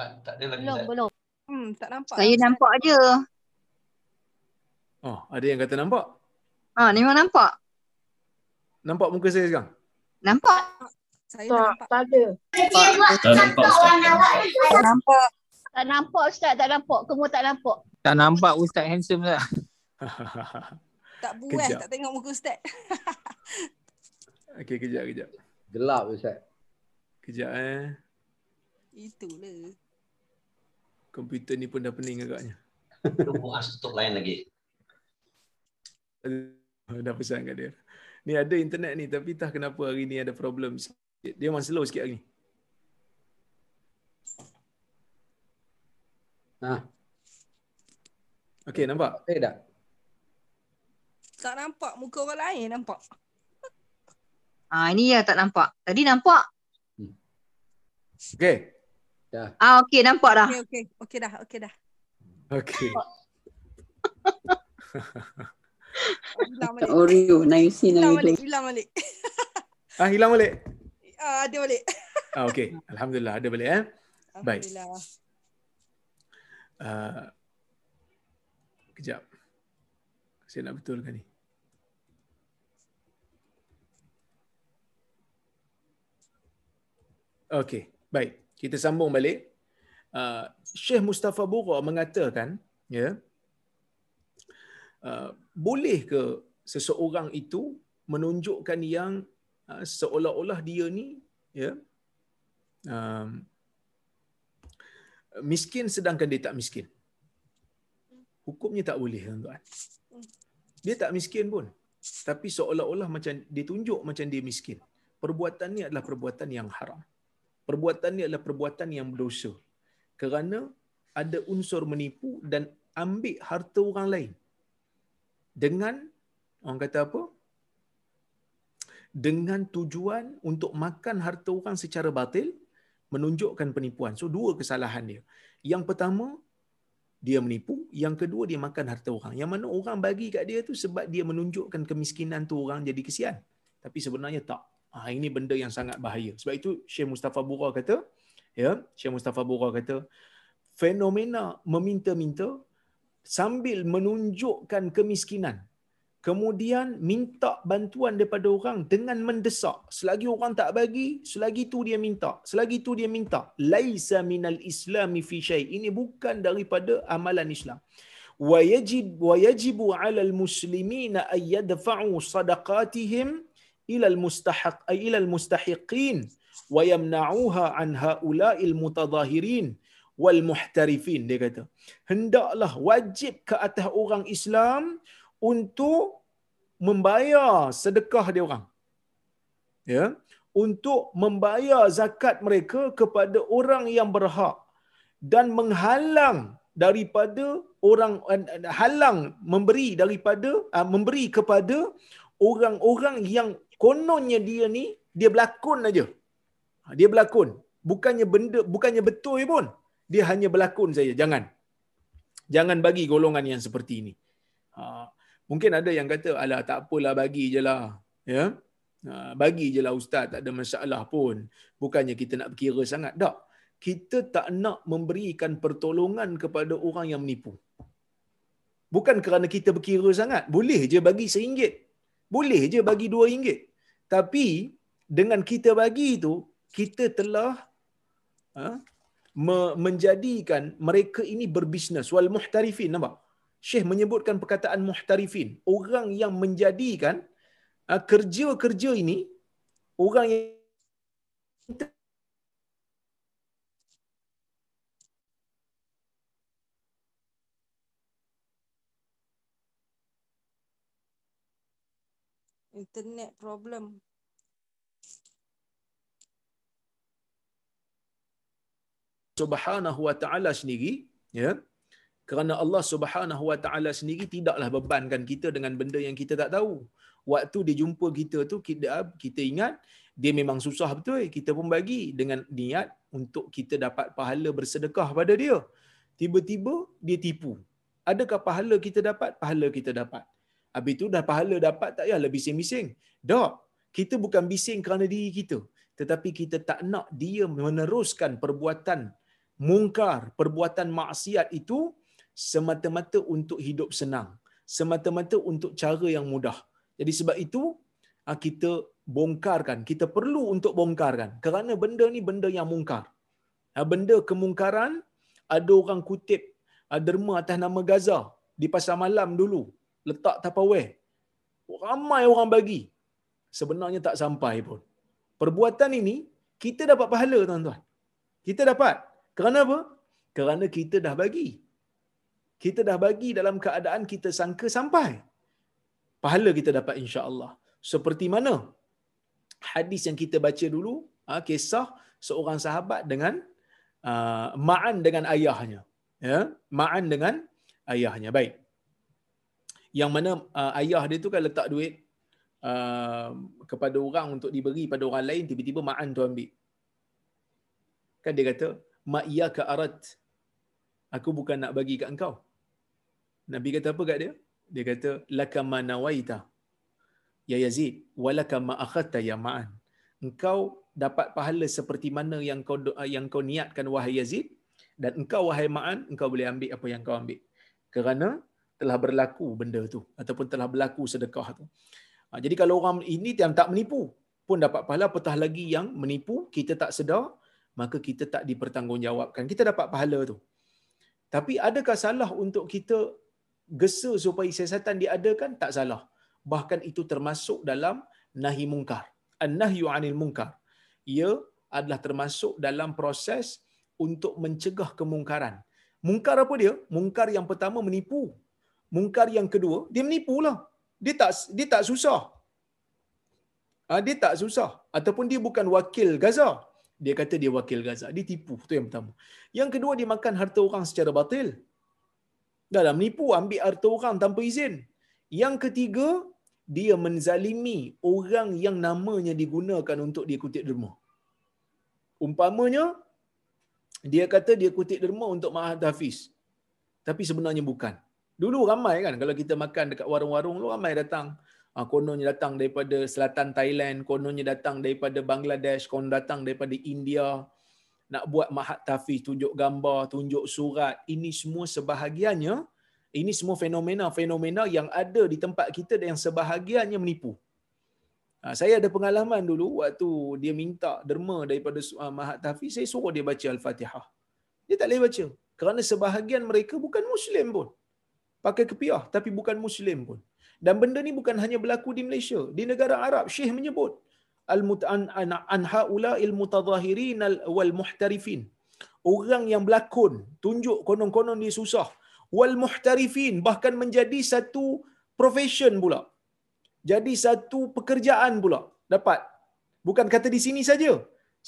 Tak, tak ada lagi Belum, Ustaz. belum. Hmm, tak nampak. Saya Ustaz. nampak je. Oh, ada yang kata nampak? Ha, ni memang nampak. Nampak muka saya sekarang? Nampak. Saya nampak. tak ada. Tak nampak Ustaz. Tak nampak. Tak nampak Ustaz, tak nampak. Kamu tak nampak. Tak nampak Ustaz handsome lah. [laughs] Tak buah, Kejap. tak tengok muka Ustaz. [laughs] okey, kejap, kejap. Gelap Ustaz. Kejap eh. Itulah. Komputer ni pun dah pening agaknya. Tu muas tutup lain lagi. Dah pesan kat dia. Ni ada internet ni tapi tak kenapa hari ni ada problem sikit. Dia memang slow sikit hari ni. Ha, Okey, nampak? okey tak? Tak nampak muka orang lain nampak. Ha, ini ya tak nampak. Tadi nampak. Okey. Ah, okey nampak dah. Okey, okey. Okey dah, okey dah. Okey. Hilang balik. Oreo, Naisi, Hilang Naruto. balik, hilang balik. Ah, hilang balik. Ah, ada balik. Ah, okey. Alhamdulillah ada balik eh. Baik. Alhamdulillah. Uh, kejap. Saya nak betulkan ni. Okey, baik. Kita sambung balik. Uh, Syekh Mustafa Bura mengatakan, ya, uh, boleh ke seseorang itu menunjukkan yang uh, seolah-olah dia ni, ya, um, miskin sedangkan dia tak miskin. Hukumnya tak boleh tuan-tuan. Dia tak miskin pun. Tapi seolah-olah macam dia tunjuk macam dia miskin. Perbuatan ni adalah perbuatan yang haram. Perbuatan ni adalah perbuatan yang berdosa. Kerana ada unsur menipu dan ambil harta orang lain. Dengan orang kata apa? Dengan tujuan untuk makan harta orang secara batil menunjukkan penipuan. So dua kesalahan dia. Yang pertama dia menipu, yang kedua dia makan harta orang. Yang mana orang bagi kat dia tu sebab dia menunjukkan kemiskinan tu orang jadi kesian. Tapi sebenarnya tak. Ah ini benda yang sangat bahaya. Sebab itu Syekh Mustafa Bura kata, ya, Syekh Mustafa Bura kata fenomena meminta-minta sambil menunjukkan kemiskinan kemudian minta bantuan daripada orang dengan mendesak. Selagi orang tak bagi selagi tu dia minta selagi tu dia minta. Laisa minal islami fi syai. Ini bukan daripada amalan Islam. Wa yajib wa yajibu 'ala al muslimina ay yadfa'u sadaqatihim ila al-mustahaq ay ila al-mustahiqin wa yamna'uha an ha'ula'il mutadhahirin wal muhtarifin. Dia kata hendaklah wajib ke atas orang Islam untuk membayar sedekah dia orang. Ya? Untuk membayar zakat mereka kepada orang yang berhak dan menghalang daripada orang halang memberi daripada uh, memberi kepada orang-orang yang kononnya dia ni dia berlakon aja. Dia berlakon. Bukannya benda bukannya betul pun. Dia hanya berlakon saja. Jangan. Jangan bagi golongan yang seperti ini. Ha, mungkin ada yang kata alah tak apalah bagi je lah. Ya. Ha, bagi je lah ustaz tak ada masalah pun. Bukannya kita nak berkira sangat. Tak kita tak nak memberikan pertolongan kepada orang yang menipu. Bukan kerana kita berkira sangat. Boleh je bagi seringgit. Boleh je bagi dua ringgit. Tapi dengan kita bagi itu, kita telah ha, menjadikan mereka ini berbisnes. Wal muhtarifin. Nampak? Syekh menyebutkan perkataan muhtarifin. Orang yang menjadikan ha, kerja-kerja ini, orang yang internet problem. Subhanahu wa taala sendiri, ya. Kerana Allah Subhanahu wa taala sendiri tidaklah bebankan kita dengan benda yang kita tak tahu. Waktu dia jumpa kita tu kita kita ingat dia memang susah betul, kita pun bagi dengan niat untuk kita dapat pahala bersedekah pada dia. Tiba-tiba dia tipu. Adakah pahala kita dapat? Pahala kita dapat. Habis tu dah pahala dapat tak payahlah bising-bising. Tak. Kita bukan bising kerana diri kita. Tetapi kita tak nak dia meneruskan perbuatan mungkar, perbuatan maksiat itu semata-mata untuk hidup senang. Semata-mata untuk cara yang mudah. Jadi sebab itu ah, kita bongkarkan. Kita perlu untuk bongkarkan. Kerana benda ni benda yang mungkar. Ah, benda kemungkaran, ada orang kutip ah, derma atas nama Gaza di pasar malam dulu letak tapaweh. Ramai orang bagi. Sebenarnya tak sampai pun. Perbuatan ini, kita dapat pahala tuan-tuan. Kita dapat. Kerana apa? Kerana kita dah bagi. Kita dah bagi dalam keadaan kita sangka sampai. Pahala kita dapat insya Allah. Seperti mana? Hadis yang kita baca dulu, ha, kisah seorang sahabat dengan uh, Ma'an dengan ayahnya. Ya, Ma'an dengan ayahnya. Baik yang mana uh, ayah dia tu kan letak duit uh, kepada orang untuk diberi pada orang lain tiba-tiba ma'an tu ambil. Kan dia kata ma ka arat. Aku bukan nak bagi kat engkau. Nabi kata apa kat dia? Dia kata laka ma nawaita ya yazid walaka ma akhadta ya ma'an. Engkau dapat pahala seperti mana yang kau yang kau niatkan wahai yazid dan engkau wahai ma'an engkau boleh ambil apa yang kau ambil. Kerana telah berlaku benda tu ataupun telah berlaku sedekah tu. Ha, jadi kalau orang ini yang tak menipu pun dapat pahala apatah lagi yang menipu kita tak sedar maka kita tak dipertanggungjawabkan. Kita dapat pahala tu. Tapi adakah salah untuk kita gesa supaya siasatan diadakan? Tak salah. Bahkan itu termasuk dalam nahi mungkar. An-nahyu 'anil munkar. Ia adalah termasuk dalam proses untuk mencegah kemungkaran. Mungkar apa dia? Mungkar yang pertama menipu mungkar yang kedua dia menipu lah dia tak dia tak susah. Ha, dia tak susah. Ataupun dia bukan wakil Gaza. Dia kata dia wakil Gaza. Dia tipu. Tu yang pertama. Yang kedua dia makan harta orang secara batil. Dalam menipu. Ambil harta orang tanpa izin. Yang ketiga dia menzalimi orang yang namanya digunakan untuk dia kutip derma. Umpamanya dia kata dia kutip derma untuk Mahat Hafiz. Tapi sebenarnya bukan Dulu ramai kan kalau kita makan dekat warung-warung lu ramai datang. Ha, kononnya datang daripada selatan Thailand, kononnya datang daripada Bangladesh, konon datang daripada India. Nak buat mahat tafiz, tunjuk gambar, tunjuk surat. Ini semua sebahagiannya, ini semua fenomena-fenomena yang ada di tempat kita dan yang sebahagiannya menipu. Ha, saya ada pengalaman dulu waktu dia minta derma daripada uh, mahat tafiz, saya suruh dia baca Al-Fatihah. Dia tak boleh baca. Kerana sebahagian mereka bukan Muslim pun pakai kepiah tapi bukan muslim pun. Dan benda ni bukan hanya berlaku di Malaysia. Di negara Arab, Syekh menyebut al-mut'an an, an haula il mutadhahirin wal muhtarifin. Orang yang berlakon, tunjuk konon-konon dia susah. Wal muhtarifin bahkan menjadi satu profession pula. Jadi satu pekerjaan pula. Dapat. Bukan kata di sini saja.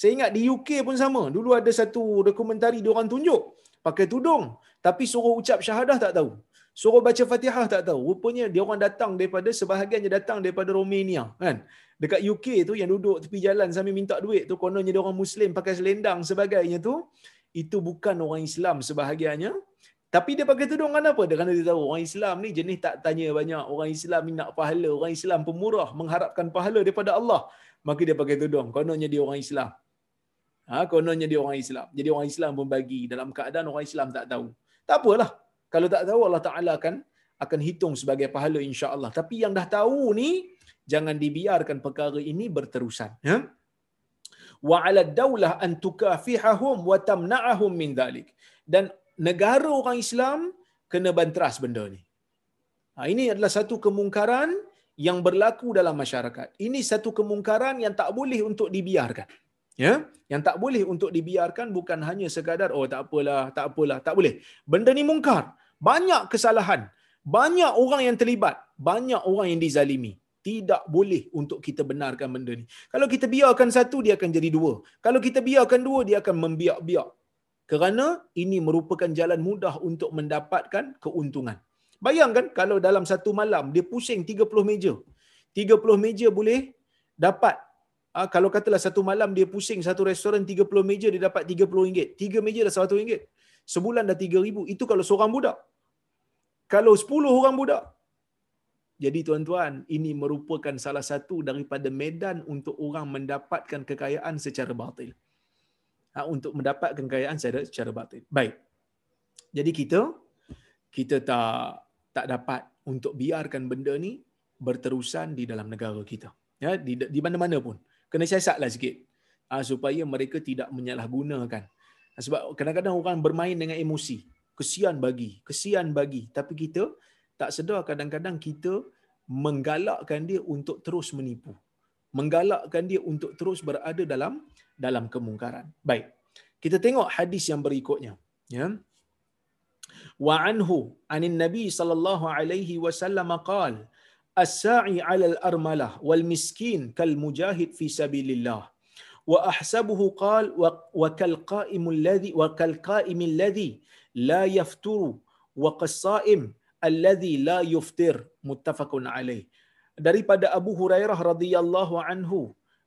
Saya ingat di UK pun sama. Dulu ada satu dokumentari dia orang tunjuk pakai tudung tapi suruh ucap syahadah tak tahu. Suruh baca Fatihah tak tahu. Rupanya dia orang datang daripada sebahagiannya datang daripada Romania kan. Dekat UK tu yang duduk tepi jalan sambil minta duit tu kononnya dia orang muslim pakai selendang sebagainya tu itu bukan orang Islam sebahagiannya tapi dia pakai tudung kenapa? Dia kerana dia tahu orang Islam ni jenis tak tanya banyak. Orang Islam ni nak pahala. Orang Islam pemurah mengharapkan pahala daripada Allah. Maka dia pakai tudung. Kononnya dia orang Islam. Ha, kononnya dia orang Islam. Jadi orang Islam pun bagi dalam keadaan orang Islam tak tahu. Tak apalah. Kalau tak tahu Allah Taala akan akan hitung sebagai pahala insya-Allah. Tapi yang dah tahu ni jangan dibiarkan perkara ini berterusan, ya. Wa 'ala daulah an tukafihahum wa tamna'ahum min dhalik. Dan negara orang Islam kena banteras benda ni. Ha, ini adalah satu kemungkaran yang berlaku dalam masyarakat. Ini satu kemungkaran yang tak boleh untuk dibiarkan. Ya, yang tak boleh untuk dibiarkan bukan hanya sekadar oh tak apalah, tak apalah, tak boleh. Benda ni mungkar. Banyak kesalahan, banyak orang yang terlibat, banyak orang yang dizalimi. Tidak boleh untuk kita benarkan benda ni. Kalau kita biarkan satu, dia akan jadi dua. Kalau kita biarkan dua, dia akan membiak-biak. Kerana ini merupakan jalan mudah untuk mendapatkan keuntungan. Bayangkan kalau dalam satu malam dia pusing 30 meja. 30 meja boleh dapat Ah, kalau katalah satu malam dia pusing satu restoran 30 meja dia dapat 30 ringgit. 3 meja dah 100 ringgit. Sebulan dah 3 ribu. Itu kalau seorang budak. Kalau 10 orang budak. Jadi tuan-tuan, ini merupakan salah satu daripada medan untuk orang mendapatkan kekayaan secara batil. Ha, untuk mendapatkan kekayaan secara, secara batil. Baik. Jadi kita kita tak tak dapat untuk biarkan benda ni berterusan di dalam negara kita. Ya, di, di mana-mana pun kena siasatlah sikit uh, supaya mereka tidak menyalahgunakan. Uh, sebab kadang-kadang orang bermain dengan emosi. Kesian bagi, kesian bagi. Tapi kita tak sedar kadang-kadang kita menggalakkan dia untuk terus menipu. Menggalakkan dia untuk terus berada dalam dalam kemungkaran. Baik. Kita tengok hadis yang berikutnya. Ya. Wa anhu anin Nabi sallallahu alaihi wasallam qala as-sa'i 'ala al-armalah wal miskin kal mujahid fi sabilillah wa ahsabuhu qal wa kal qa'im la yafturu wa qas-sa'im alladhi la yuftir muttafaqun alaih daripada Abu Hurairah radhiyallahu anhu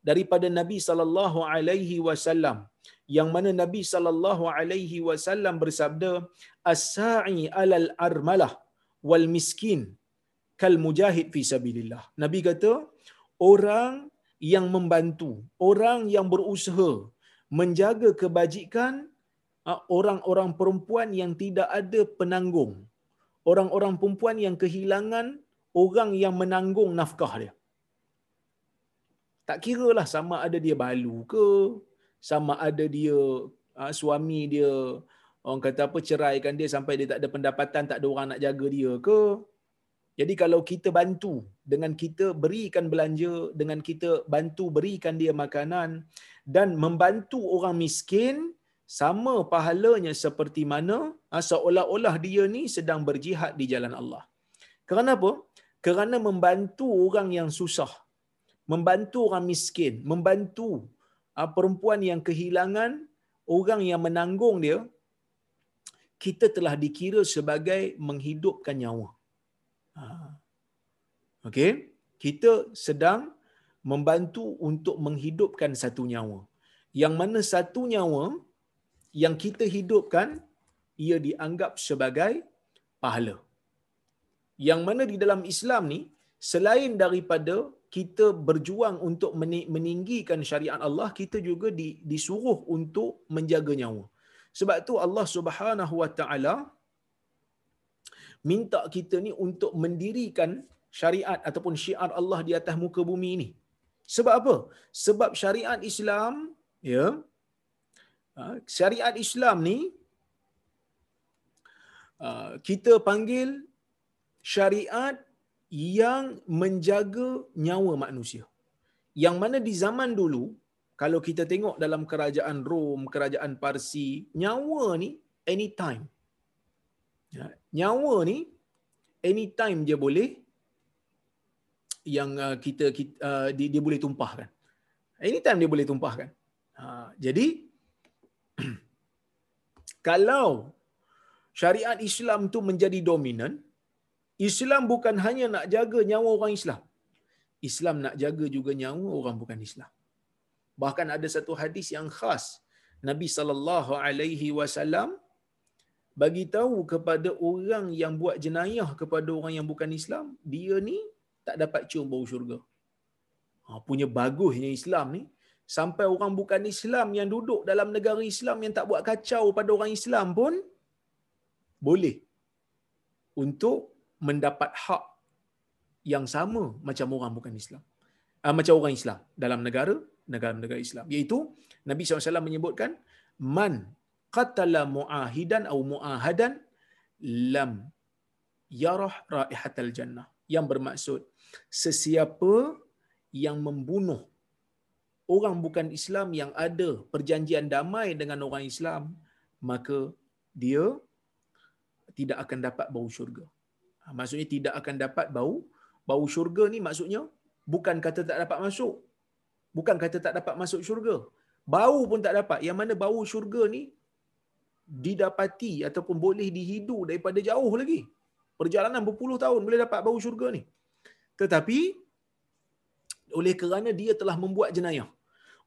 daripada Nabi sallallahu alaihi wasallam yang mana Nabi sallallahu alaihi wasallam bersabda as-sa'i 'alal armalah wal miskin kal mujahid fi sabilillah. Nabi kata orang yang membantu, orang yang berusaha menjaga kebajikan orang-orang perempuan yang tidak ada penanggung. Orang-orang perempuan yang kehilangan orang yang menanggung nafkah dia. Tak kira lah sama ada dia balu ke, sama ada dia suami dia orang kata apa ceraikan dia sampai dia tak ada pendapatan, tak ada orang nak jaga dia ke, jadi kalau kita bantu dengan kita berikan belanja, dengan kita bantu berikan dia makanan dan membantu orang miskin, sama pahalanya seperti mana ha, seolah-olah dia ni sedang berjihad di jalan Allah. Kerana apa? Kerana membantu orang yang susah, membantu orang miskin, membantu ha, perempuan yang kehilangan orang yang menanggung dia, kita telah dikira sebagai menghidupkan nyawa. Ha. Okey, kita sedang membantu untuk menghidupkan satu nyawa. Yang mana satu nyawa yang kita hidupkan ia dianggap sebagai pahala. Yang mana di dalam Islam ni selain daripada kita berjuang untuk meninggikan syariat Allah, kita juga disuruh untuk menjaga nyawa. Sebab tu Allah Subhanahu Wa Taala minta kita ni untuk mendirikan syariat ataupun syiar Allah di atas muka bumi ini. Sebab apa? Sebab syariat Islam, ya, syariat Islam ni ha, kita panggil syariat yang menjaga nyawa manusia. Yang mana di zaman dulu, kalau kita tengok dalam kerajaan Rom, kerajaan Parsi, nyawa ni anytime. Ya, nyawa ni anytime dia boleh yang uh, kita, kita uh, dia, boleh tumpahkan. Anytime dia boleh tumpahkan. Ha, jadi [clears throat] kalau syariat Islam tu menjadi dominan, Islam bukan hanya nak jaga nyawa orang Islam. Islam nak jaga juga nyawa orang bukan Islam. Bahkan ada satu hadis yang khas Nabi sallallahu alaihi wasallam bagi tahu kepada orang yang buat jenayah kepada orang yang bukan Islam, dia ni tak dapat cium bau syurga. Ha, punya bagusnya Islam ni sampai orang bukan Islam yang duduk dalam negara Islam yang tak buat kacau pada orang Islam pun boleh untuk mendapat hak yang sama macam orang bukan Islam. Uh, macam orang Islam dalam negara negara-negara Islam. Iaitu Nabi SAW menyebutkan man qatala muahidan atau muahadan lam yarah raihatal jannah. Yang bermaksud sesiapa yang membunuh orang bukan Islam yang ada perjanjian damai dengan orang Islam maka dia tidak akan dapat bau syurga. Ha, maksudnya tidak akan dapat bau bau syurga ni maksudnya bukan kata tak dapat masuk. Bukan kata tak dapat masuk syurga. Bau pun tak dapat. Yang mana bau syurga ni didapati ataupun boleh dihidu daripada jauh lagi. Perjalanan berpuluh tahun boleh dapat bau syurga ni. Tetapi oleh kerana dia telah membuat jenayah.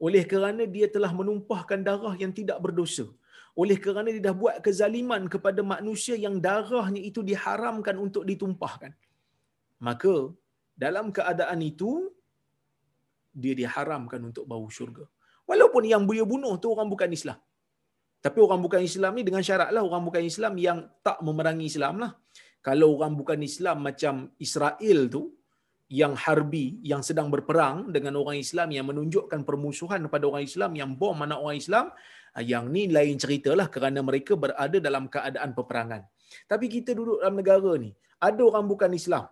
Oleh kerana dia telah menumpahkan darah yang tidak berdosa. Oleh kerana dia dah buat kezaliman kepada manusia yang darahnya itu diharamkan untuk ditumpahkan. Maka dalam keadaan itu dia diharamkan untuk bau syurga. Walaupun yang dia bunuh tu orang bukan Islam. Tapi orang bukan Islam ni dengan syaratlah orang bukan Islam yang tak memerangi Islam lah. Kalau orang bukan Islam macam Israel tu, yang harbi, yang sedang berperang dengan orang Islam yang menunjukkan permusuhan kepada orang Islam, yang bom anak orang Islam, ah, yang ni lain ceritalah kerana mereka berada dalam keadaan peperangan. Tapi kita duduk dalam negara ni, ada orang bukan Islam.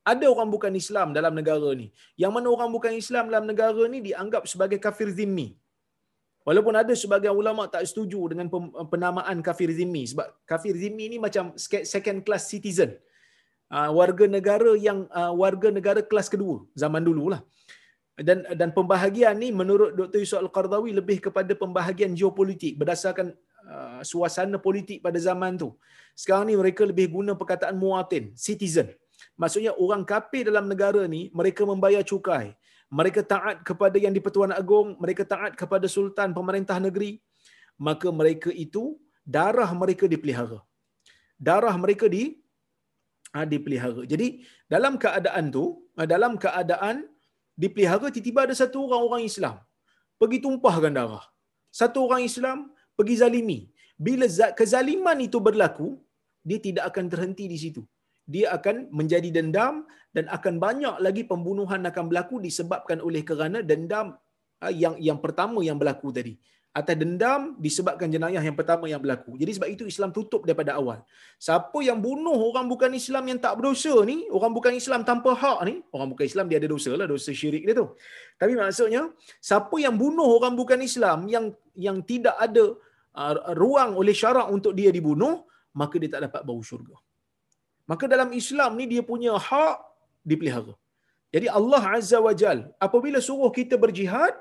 Ada orang bukan Islam dalam negara ni. Yang mana orang bukan Islam dalam negara ni dianggap sebagai kafir zimmi. Walaupun ada sebagian ulama tak setuju dengan penamaan kafir zimmi sebab kafir zimmi ni macam second class citizen. Uh, warga negara yang uh, warga negara kelas kedua zaman dululah. Dan dan pembahagian ni menurut Dr. Yusuf Al-Qardawi lebih kepada pembahagian geopolitik berdasarkan uh, suasana politik pada zaman tu. Sekarang ni mereka lebih guna perkataan muatin, citizen. Maksudnya orang kafir dalam negara ni mereka membayar cukai. Mereka taat kepada yang di-Pertuan Agong, mereka taat kepada sultan pemerintah negeri, maka mereka itu darah mereka dipelihara. Darah mereka di ha, dipelihara. Jadi dalam keadaan tu, ha, dalam keadaan dipelihara tiba-tiba ada satu orang orang Islam pergi tumpahkan darah. Satu orang Islam pergi zalimi. Bila kezaliman itu berlaku, dia tidak akan terhenti di situ dia akan menjadi dendam dan akan banyak lagi pembunuhan akan berlaku disebabkan oleh kerana dendam ah, yang yang pertama yang berlaku tadi atau dendam disebabkan jenayah yang pertama yang berlaku. Jadi sebab itu Islam tutup daripada awal. Siapa yang bunuh orang bukan Islam yang tak berdosa ni, orang bukan Islam tanpa hak ni, orang bukan Islam dia ada dosa lah, dosa syirik dia tu. Tapi maksudnya, siapa yang bunuh orang bukan Islam yang yang tidak ada uh, ruang oleh syarak untuk dia dibunuh, maka dia tak dapat bau syurga. Maka dalam Islam ni dia punya hak dipelihara. Jadi Allah Azza wa Jal apabila suruh kita berjihad,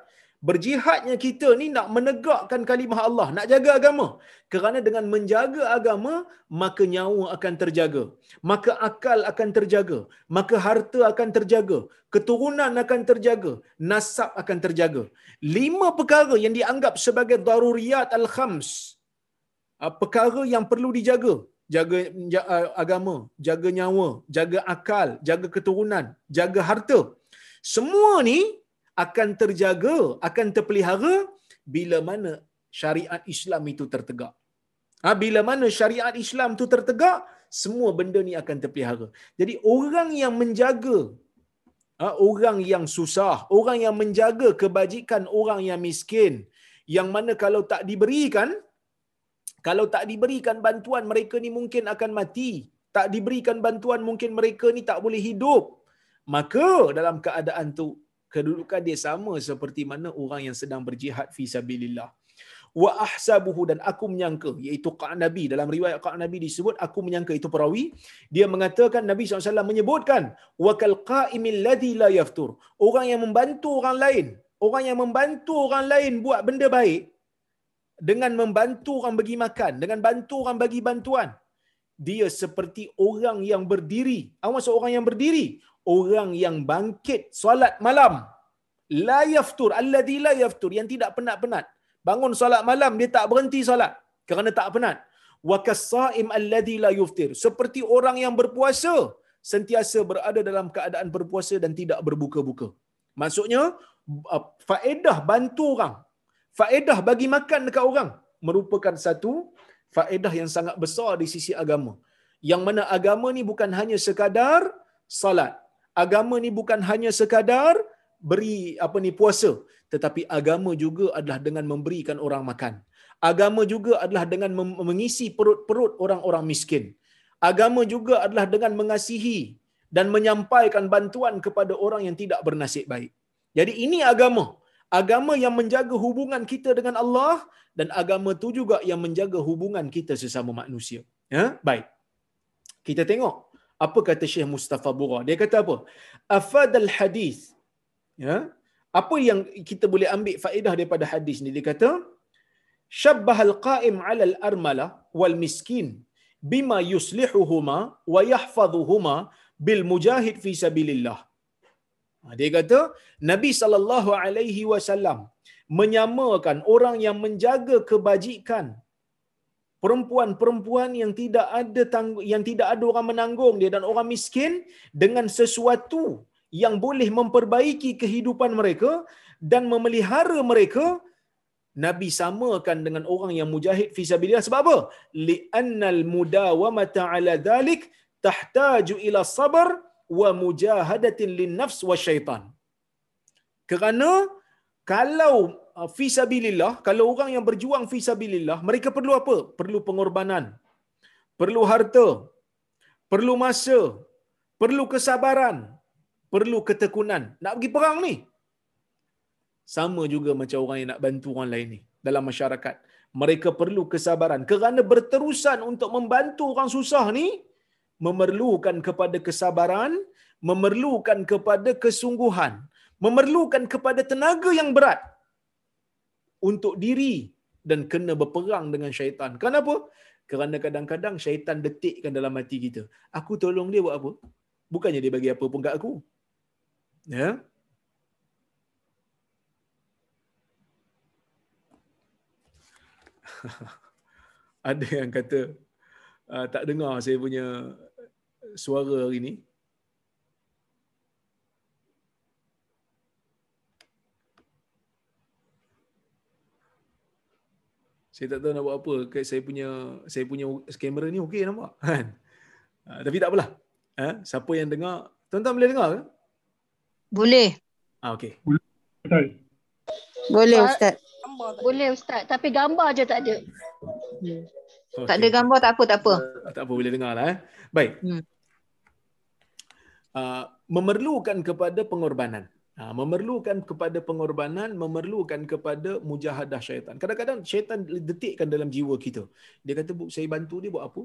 berjihadnya kita ni nak menegakkan kalimah Allah, nak jaga agama. Kerana dengan menjaga agama, maka nyawa akan terjaga. Maka akal akan terjaga. Maka harta akan terjaga. Keturunan akan terjaga. Nasab akan terjaga. Lima perkara yang dianggap sebagai daruriyat al-khams. Ah, perkara yang perlu dijaga jaga uh, agama, jaga nyawa, jaga akal, jaga keturunan, jaga harta. Semua ni akan terjaga, akan terpelihara bila mana syariat Islam itu tertegak. Ha, bila mana syariat Islam itu tertegak, semua benda ni akan terpelihara. Jadi orang yang menjaga ha, orang yang susah, orang yang menjaga kebajikan orang yang miskin, yang mana kalau tak diberikan, kalau tak diberikan bantuan mereka ni mungkin akan mati tak diberikan bantuan mungkin mereka ni tak boleh hidup. Maka dalam keadaan tu kedudukan dia sama seperti mana orang yang sedang berjihad fi sabilillah. Wa ahsabuhu dan aku menyangka iaitu Qa' Nabi. Dalam riwayat Qa' Nabi disebut aku menyangka itu perawi. Dia mengatakan Nabi SAW menyebutkan wa kal qa'imil ladzi la yaftur. Orang yang membantu orang lain orang yang membantu orang lain buat benda baik dengan membantu orang bagi makan dengan bantu orang bagi bantuan dia seperti orang yang berdiri. Apa maksud orang yang berdiri orang yang bangkit solat malam. La yaftur alladzi la yaftur yang tidak penat-penat. Bangun solat malam dia tak berhenti solat kerana tak penat. Wa kasaim alladzi la yuftir seperti orang yang berpuasa sentiasa berada dalam keadaan berpuasa dan tidak berbuka-buka. Maksudnya uh, faedah bantu orang faedah bagi makan dekat orang merupakan satu faedah yang sangat besar di sisi agama. Yang mana agama ni bukan hanya sekadar salat agama ni bukan hanya sekadar beri apa ni puasa. Tetapi agama juga adalah dengan memberikan orang makan. Agama juga adalah dengan mengisi perut-perut orang-orang miskin. Agama juga adalah dengan mengasihi dan menyampaikan bantuan kepada orang yang tidak bernasib baik. Jadi ini agama. Agama yang menjaga hubungan kita dengan Allah dan agama tu juga yang menjaga hubungan kita sesama manusia. Ya? Baik. Kita tengok apa kata Syekh Mustafa Bura? Dia kata apa? Afadal hadis. Ya? Apa yang kita boleh ambil faedah daripada hadis ni? Dia kata syabbahal qa'im 'ala al-armala wal miskin bima yuslihuhuma wa yahfazuhuma bil mujahid fi sabilillah. Ha, dia kata Nabi sallallahu alaihi wasallam menyamakan orang yang menjaga kebajikan perempuan-perempuan yang tidak ada tanggung, yang tidak ada orang menanggung dia dan orang miskin dengan sesuatu yang boleh memperbaiki kehidupan mereka dan memelihara mereka Nabi samakan dengan orang yang mujahid fi sabilillah sebab apa? Li'annal mudawamata 'ala dhalik tahtaju ila sabr wa mujahadatin lin nafs wa syaitan. Kerana kalau fi sabilillah, kalau orang yang berjuang fi sabilillah, mereka perlu apa? Perlu pengorbanan. Perlu harta. Perlu masa. Perlu kesabaran. Perlu ketekunan. Nak pergi perang ni. Sama juga macam orang yang nak bantu orang lain ni dalam masyarakat. Mereka perlu kesabaran kerana berterusan untuk membantu orang susah ni memerlukan kepada kesabaran, memerlukan kepada kesungguhan, memerlukan kepada tenaga yang berat untuk diri dan kena berperang dengan syaitan. Kenapa? Kerana kadang-kadang syaitan detikkan dalam hati kita. Aku tolong dia buat apa? Bukannya dia bagi apa pun kat aku. Ya? [laughs] Ada yang kata uh, tak dengar saya punya suara hari ni. Saya tak tahu nak buat apa. Saya punya saya punya kamera ni okey nampak [laughs] kan. Uh, tapi tak apalah. Ha? Siapa yang dengar, tuan-tuan boleh dengar ke? Boleh. Ah okey. Betul. Boleh Ustaz. Ustaz. Gambar tak Boleh Ustaz. Tapi gambar je tak ada. Okay. Tak ada gambar tak apa, tak apa. Ah, tak apa boleh dengar lah. Eh. Baik. Hmm. Uh, memerlukan kepada pengorbanan. Ha, memerlukan kepada pengorbanan, memerlukan kepada mujahadah syaitan. Kadang-kadang syaitan detikkan dalam jiwa kita. Dia kata, Bu, saya bantu dia buat apa?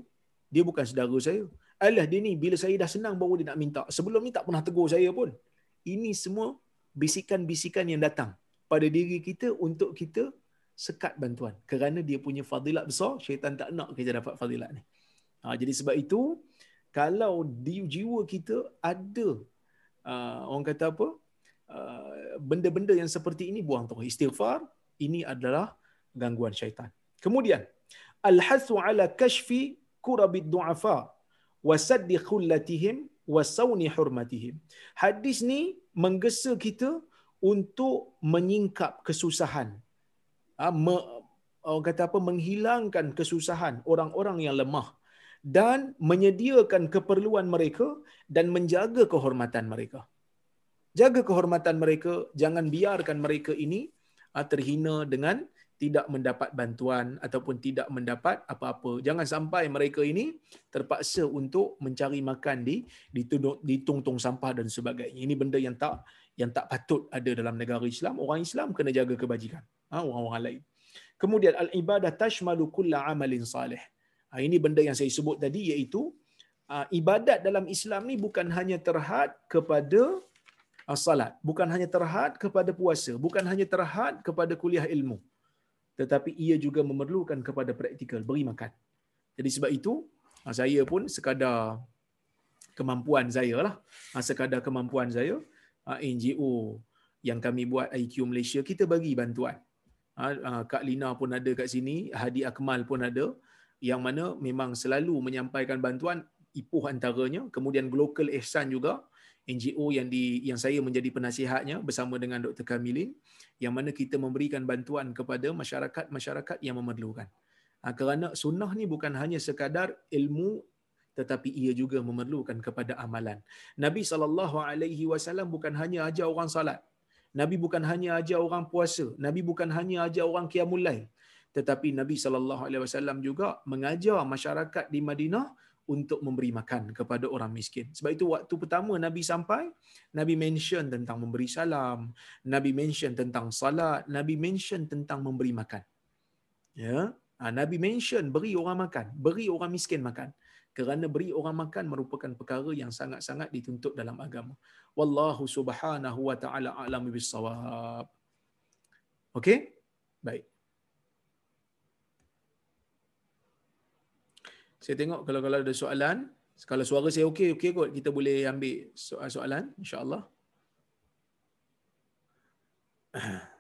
Dia bukan saudara saya. Alah, dia ni bila saya dah senang baru dia nak minta. Sebelum ni tak pernah tegur saya pun. Ini semua bisikan-bisikan yang datang pada diri kita untuk kita sekat bantuan. Kerana dia punya fadilat besar, syaitan tak nak kita dapat fadilat ni. Ha, jadi sebab itu, kalau di jiwa kita ada uh, orang kata apa benda-benda yang seperti ini buang tu istighfar ini adalah gangguan syaitan. Kemudian al-hasu ala kashfi kurabid du'afa wa saddi khullatihim wa sawni hurmatihim. Hadis ni menggesa kita untuk menyingkap kesusahan. Uh, me, orang kata apa menghilangkan kesusahan orang-orang yang lemah dan menyediakan keperluan mereka dan menjaga kehormatan mereka. Jaga kehormatan mereka, jangan biarkan mereka ini ah, terhina dengan tidak mendapat bantuan ataupun tidak mendapat apa-apa. Jangan sampai mereka ini terpaksa untuk mencari makan di di, tong-tong sampah dan sebagainya. Ini benda yang tak yang tak patut ada dalam negara Islam. Orang Islam kena jaga kebajikan. Ha, orang-orang lain. Kemudian al-ibadah tashmalu kulla amalin salih. Ha, ini benda yang saya sebut tadi iaitu uh, ibadat dalam Islam ni bukan hanya terhad kepada salat, bukan hanya terhad kepada puasa, bukan hanya terhad kepada kuliah ilmu. Tetapi ia juga memerlukan kepada praktikal, beri makan. Jadi sebab itu uh, saya pun sekadar kemampuan saya lah, uh, sekadar kemampuan saya, NGO yang kami buat IQ Malaysia, kita bagi bantuan. Kak Lina pun ada kat sini, Hadi Akmal pun ada, yang mana memang selalu menyampaikan bantuan Ipoh antaranya, kemudian Global Ihsan juga, NGO yang di yang saya menjadi penasihatnya bersama dengan Dr. Kamilin yang mana kita memberikan bantuan kepada masyarakat-masyarakat yang memerlukan. Ha, kerana sunnah ni bukan hanya sekadar ilmu tetapi ia juga memerlukan kepada amalan. Nabi saw bukan hanya ajar orang salat. Nabi bukan hanya ajar orang puasa, Nabi bukan hanya ajar orang qiyamul lail, tetapi Nabi saw juga mengajar masyarakat di Madinah untuk memberi makan kepada orang miskin. Sebab itu waktu pertama Nabi sampai, Nabi mention tentang memberi salam, Nabi mention tentang salat, Nabi mention tentang memberi makan. Ya, ha, Nabi mention beri orang makan, beri orang miskin makan. Kerana beri orang makan merupakan perkara yang sangat-sangat dituntut dalam agama. Wallahu subhanahu wa ta'ala a'lamu bis-shawab. Okey? Baik. Saya tengok kalau kalau ada soalan, kalau suara saya okey okey kot kita boleh ambil soalan soalan insya-Allah. [clears throat]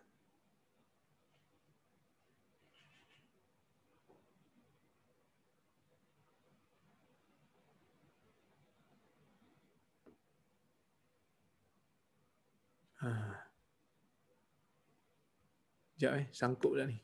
Sekejap eh, sangkut dah ni.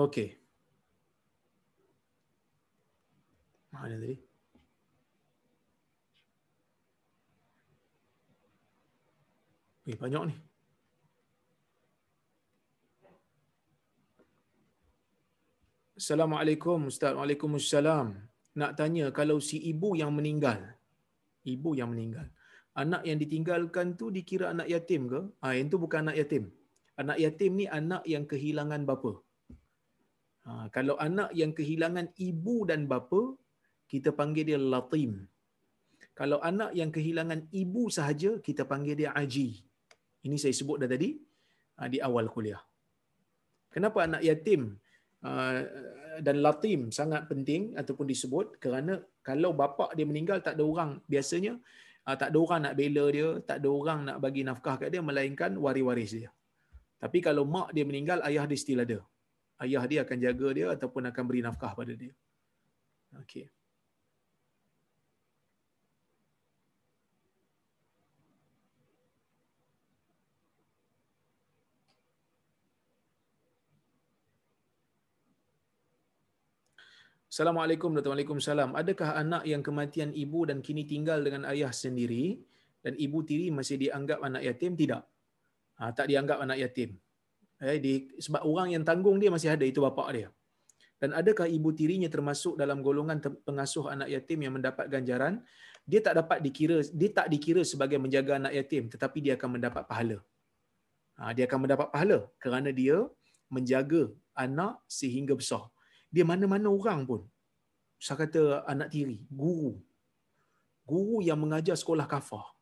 Okey. Mana tadi? Eh, banyak ni. Assalamualaikum Ustaz. Waalaikumsalam. Nak tanya kalau si ibu yang meninggal, ibu yang meninggal, anak yang ditinggalkan tu dikira anak yatim ke? Ah, yang tu bukan anak yatim. Anak yatim ni anak yang kehilangan bapa. Ha, kalau anak yang kehilangan ibu dan bapa, kita panggil dia latim. Kalau anak yang kehilangan ibu sahaja, kita panggil dia aji. Ini saya sebut dah tadi ha, di awal kuliah. Kenapa anak yatim ha, dan latim sangat penting ataupun disebut? Kerana kalau bapa dia meninggal, tak ada orang biasanya, ha, tak ada orang nak bela dia, tak ada orang nak bagi nafkah kat dia, melainkan waris-waris dia. Tapi kalau mak dia meninggal, ayah dia still ada ayah dia akan jaga dia ataupun akan beri nafkah pada dia. Okey. Assalamualaikum warahmatullahi Adakah anak yang kematian ibu dan kini tinggal dengan ayah sendiri dan ibu tiri masih dianggap anak yatim? Tidak. Ha, tak dianggap anak yatim eh, di, sebab orang yang tanggung dia masih ada itu bapa dia. Dan adakah ibu tirinya termasuk dalam golongan pengasuh anak yatim yang mendapat ganjaran? Dia tak dapat dikira dia tak dikira sebagai menjaga anak yatim tetapi dia akan mendapat pahala. Ha, dia akan mendapat pahala kerana dia menjaga anak sehingga besar. Dia mana-mana orang pun. Saya kata anak tiri guru. Guru yang mengajar sekolah kafah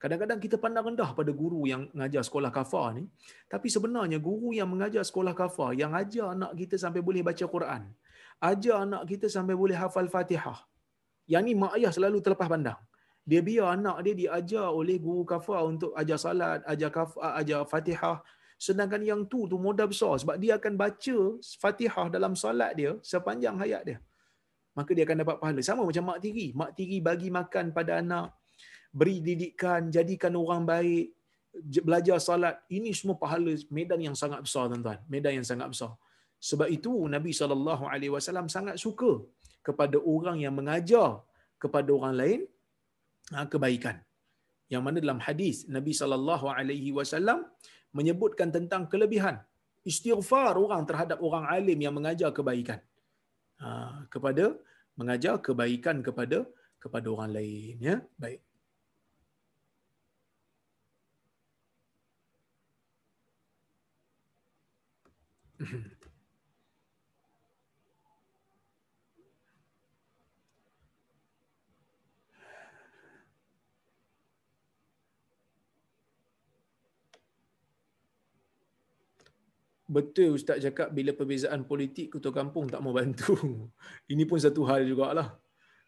Kadang-kadang kita pandang rendah pada guru yang mengajar sekolah kafar ni. Tapi sebenarnya guru yang mengajar sekolah kafar, yang ajar anak kita sampai boleh baca Quran. Ajar anak kita sampai boleh hafal Fatihah. Yang ni mak ayah selalu terlepas pandang. Dia biar anak dia diajar oleh guru kafar untuk ajar salat, ajar kafar, ajar Fatihah. Sedangkan yang tu tu modal besar sebab dia akan baca Fatihah dalam solat dia sepanjang hayat dia. Maka dia akan dapat pahala. Sama macam mak tiri. Mak tiri bagi makan pada anak, beri didikan, jadikan orang baik, belajar salat. Ini semua pahala medan yang sangat besar tuan-tuan. Medan yang sangat besar. Sebab itu Nabi SAW sangat suka kepada orang yang mengajar kepada orang lain ha, kebaikan. Yang mana dalam hadis Nabi SAW menyebutkan tentang kelebihan istighfar orang terhadap orang alim yang mengajar kebaikan. Ha, kepada mengajar kebaikan kepada kepada orang lain ya. Baik. [coughs] Betul Ustaz cakap bila perbezaan politik ketua kampung tak mau bantu. [laughs] Ini pun satu hal jugalah.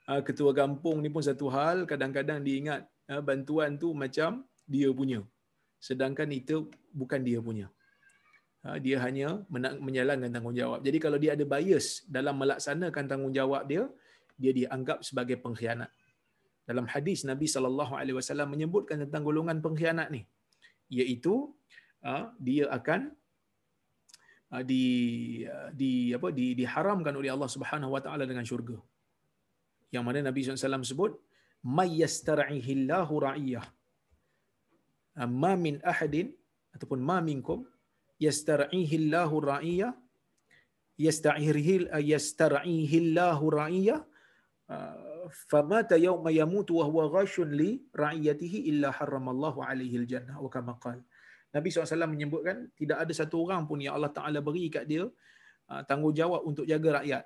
Ah, Ketua kampung ni pun satu hal, kadang-kadang dia ingat ah, bantuan tu macam dia punya. Sedangkan itu bukan dia punya. Ah, Dia hanya menjalankan tanggungjawab. Jadi kalau dia ada bias dalam melaksanakan tanggungjawab dia, dia dianggap sebagai pengkhianat. Dalam hadis Nabi sallallahu alaihi wasallam menyebutkan tentang golongan pengkhianat ni, iaitu ah, dia akan ah, di di apa di diharamkan oleh Allah Subhanahu wa taala dengan syurga. Yang mana Nabi SAW sebut may yastar'ihillahu ra'iyah. Ah, Ma min ahadin ataupun ma minkum yastar'ihillahu ra'iyah yasta'ihil yastar'ihillahu ra'iyah ah, famata yawma yamutu wa huwa ghashun li ra'iyatihi illa haramallahu alaihi aljannah wa kama qala Nabi SAW menyebutkan tidak ada satu orang pun yang Allah Ta'ala beri kat dia uh, tanggungjawab untuk jaga rakyat.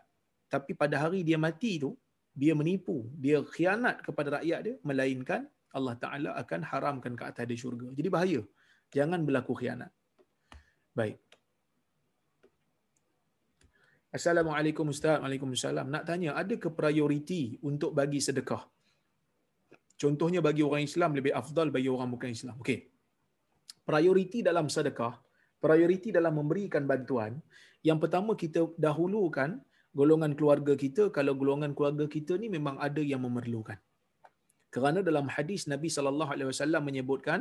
Tapi pada hari dia mati tu, dia menipu, dia khianat kepada rakyat dia, melainkan Allah Ta'ala akan haramkan ke atas dia syurga. Jadi bahaya. Jangan berlaku khianat. Baik. Assalamualaikum Ustaz. Waalaikumsalam. Nak tanya, ada ke prioriti untuk bagi sedekah? Contohnya bagi orang Islam lebih afdal bagi orang bukan Islam. Okey prioriti dalam sedekah, prioriti dalam memberikan bantuan, yang pertama kita dahulukan golongan keluarga kita kalau golongan keluarga kita ni memang ada yang memerlukan. Kerana dalam hadis Nabi sallallahu alaihi wasallam menyebutkan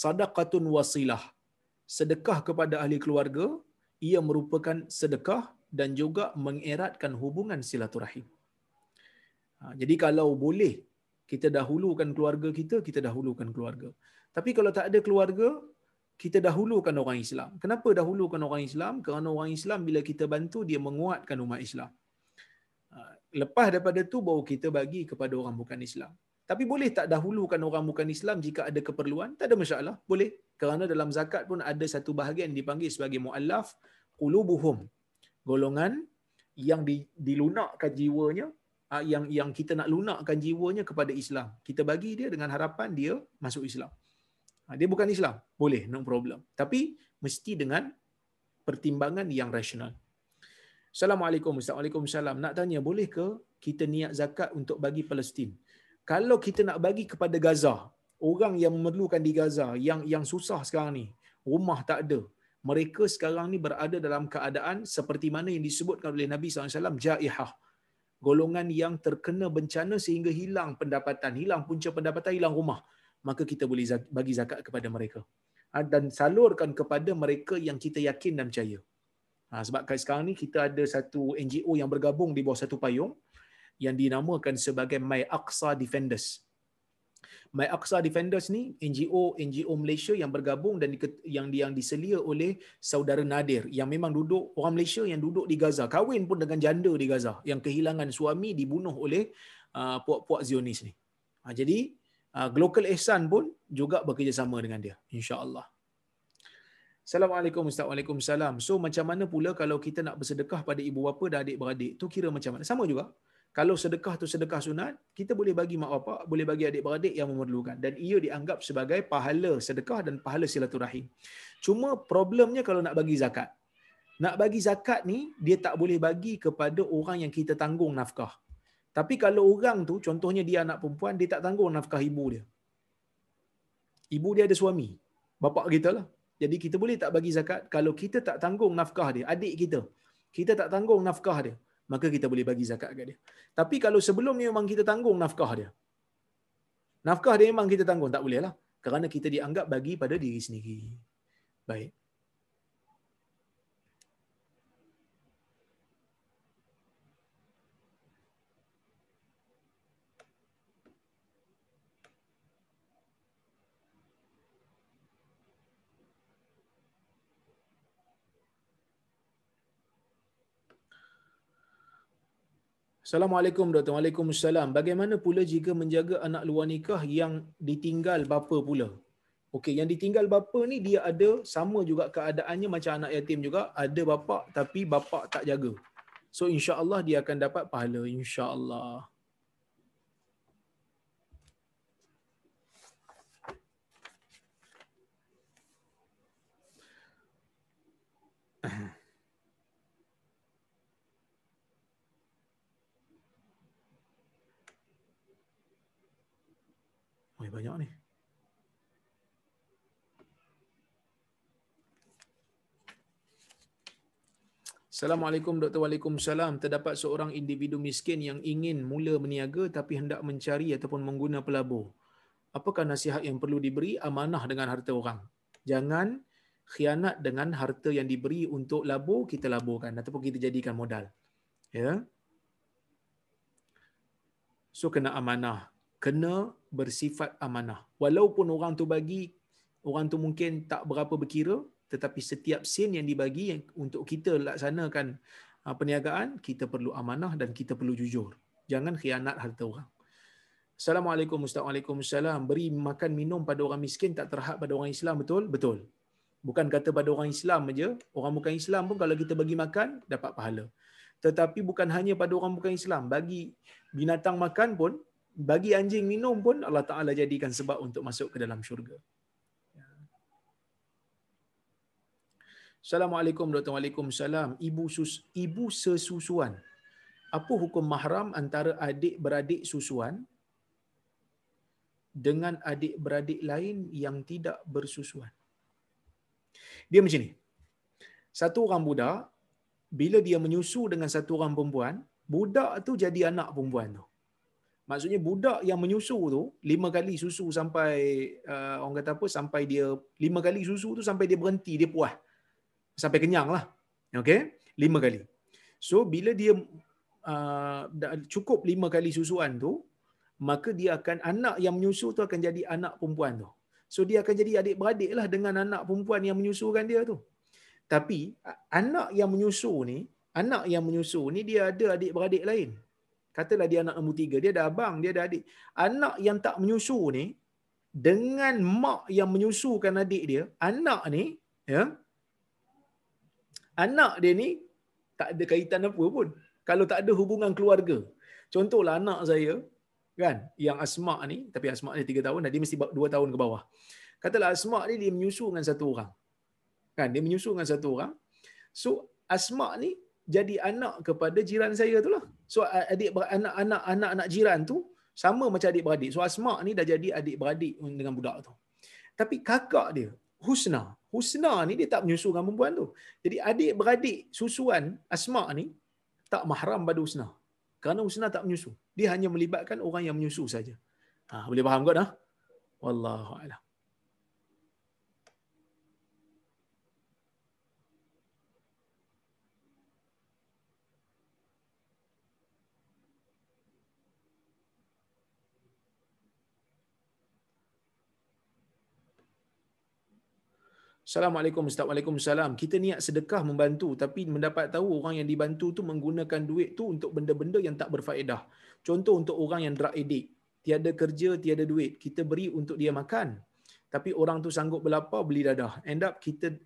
sadaqatun wasilah. Sedekah kepada ahli keluarga ia merupakan sedekah dan juga mengeratkan hubungan silaturahim. Ha, jadi kalau boleh kita dahulukan keluarga kita, kita dahulukan keluarga. Tapi kalau tak ada keluarga, kita dahulukan orang Islam. Kenapa dahulukan orang Islam? Kerana orang Islam bila kita bantu, dia menguatkan umat Islam. Ha, Lepas daripada tu, baru kita bagi kepada orang bukan Islam. Tapi boleh tak dahulukan orang bukan Islam jika ada keperluan? Tak ada masalah. Boleh. Kerana dalam zakat pun ada satu bahagian dipanggil sebagai mu'allaf qulubuhum. Golongan yang di, dilunakkan jiwanya, ah, yang yang kita nak lunakkan jiwanya kepada Islam. Kita bagi dia dengan harapan dia masuk Islam. Ah, Dia bukan Islam. Boleh, no problem. Tapi mesti dengan pertimbangan yang rasional. Assalamualaikum Ustaz. Waalaikumsalam. Nak tanya, boleh ke kita niat zakat untuk bagi Palestin? Kalau kita nak bagi kepada Gaza, orang yang memerlukan di Gaza, yang yang susah sekarang ni, rumah tak ada. Mereka sekarang ni berada dalam keadaan seperti mana yang disebutkan oleh Nabi SAW, jaihah. Golongan yang terkena bencana sehingga hilang pendapatan, hilang punca pendapatan, hilang rumah. Maka kita boleh bagi zakat kepada mereka. Ah, Dan salurkan kepada mereka yang kita yakin dan percaya. Ha, sebab sekarang ni kita ada satu NGO yang bergabung di bawah satu payung yang dinamakan sebagai My Aqsa Defenders. My Aqsa Defenders ni NGO NGO Malaysia yang bergabung dan yang yang diselia oleh saudara Nadir yang memang duduk orang Malaysia yang duduk di Gaza, kahwin pun dengan janda di Gaza yang kehilangan suami dibunuh oleh uh, puak-puak Zionis ni. Ha, jadi uh, Global Ihsan pun juga bekerjasama dengan dia insya-Allah. Assalamualaikum Ustaz. Waalaikumsalam. So macam mana pula kalau kita nak bersedekah pada ibu bapa dan adik-beradik? Tu kira macam mana? Sama juga. Kalau sedekah tu sedekah sunat, kita boleh bagi mak bapak, boleh bagi adik-beradik yang memerlukan dan ia dianggap sebagai pahala sedekah dan pahala silaturahim. Cuma problemnya kalau nak bagi zakat. Nak bagi zakat ni dia tak boleh bagi kepada orang yang kita tanggung nafkah. Tapi kalau orang tu contohnya dia anak perempuan dia tak tanggung nafkah ibu dia. Ibu dia ada suami. Bapak kita lah. Jadi kita boleh tak bagi zakat kalau kita tak tanggung nafkah dia, adik kita. Kita tak tanggung nafkah dia, maka kita boleh bagi zakat kat dia. Tapi kalau sebelum ni memang kita tanggung nafkah dia. Nafkah dia memang kita tanggung, tak boleh lah. Kerana kita dianggap bagi pada diri sendiri. Baik. Assalamualaikum Dr. Waalaikumsalam. Bagaimana pula jika menjaga anak luar nikah yang ditinggal bapa pula? Okey, yang ditinggal bapa ni dia ada sama juga keadaannya macam anak yatim juga, ada bapa tapi bapa tak jaga. So insya-Allah dia akan dapat pahala insya-Allah. Oh, banyak ni. Assalamualaikum Dr. Waalaikumsalam. Terdapat seorang individu miskin yang ingin mula berniaga tapi hendak mencari ataupun mengguna pelabur. Apakah nasihat yang perlu diberi? Amanah dengan harta orang. Jangan khianat dengan harta yang diberi untuk labur, kita laburkan ataupun kita jadikan modal. Ya. So kena amanah. Kena bersifat amanah. Walaupun orang tu bagi, orang tu mungkin tak berapa berkira, tetapi setiap sen yang dibagi yang untuk kita laksanakan uh, perniagaan, kita perlu amanah dan kita perlu jujur. Jangan khianat harta orang. Assalamualaikum Ustaz. Waalaikumsalam. Beri makan minum pada orang miskin tak terhad pada orang Islam betul? Betul. Bukan kata pada orang Islam aja, orang bukan Islam pun kalau kita bagi makan dapat pahala. Tetapi bukan hanya pada orang bukan Islam, bagi binatang makan pun, bagi anjing minum pun Allah Taala jadikan sebab untuk masuk ke dalam syurga. Assalamualaikum Dr. Waalaikumsalam. Ibu sus ibu sesusuan. Apa hukum mahram antara adik-beradik susuan dengan adik-beradik lain yang tidak bersusuan? Dia macam ni. Satu orang budak bila dia menyusu dengan satu orang perempuan, budak tu jadi anak perempuan tu. Maksudnya budak yang menyusu tu lima kali susu sampai uh, orang kata apa sampai dia lima kali susu tu sampai dia berhenti dia puas sampai kenyang lah. Okay? Lima kali. So, bila dia uh, cukup lima kali susuan tu, maka dia akan, anak yang menyusu tu akan jadi anak perempuan tu. So, dia akan jadi adik-beradik lah dengan anak perempuan yang menyusukan dia tu. Tapi, anak yang menyusu ni, anak yang menyusu ni, dia ada adik-beradik lain. Katalah dia anak nombor tiga, dia ada abang, dia ada adik. Anak yang tak menyusu ni, dengan mak yang menyusukan adik dia, anak ni, ya, anak dia ni tak ada kaitan apa pun. Kalau tak ada hubungan keluarga. Contohlah anak saya, kan, yang Asma ni, tapi Asma ni tiga tahun, dia mesti dua tahun ke bawah. Katalah Asma ni dia menyusu dengan satu orang. Kan, dia menyusu dengan satu orang. So, Asma ni jadi anak kepada jiran saya tu lah. So, adik anak-anak anak-anak jiran tu sama macam adik-beradik. So, Asma ni dah jadi adik-beradik dengan budak tu. Tapi kakak dia, Husna, Husna ni dia tak menyusu dengan perempuan tu. Jadi adik-beradik susuan Asma ni tak mahram pada Husna. Kerana Husna tak menyusu. Dia hanya melibatkan orang yang menyusu saja. Ha, boleh faham kot? Ha? Wallahu a'lam. Assalamualaikum Ustaz. Waalaikumsalam. Kita niat sedekah membantu tapi mendapat tahu orang yang dibantu tu menggunakan duit tu untuk benda-benda yang tak berfaedah. Contoh untuk orang yang drug addict. Tiada kerja, tiada duit. Kita beri untuk dia makan. Tapi orang tu sanggup berlapar, beli dadah. End up kita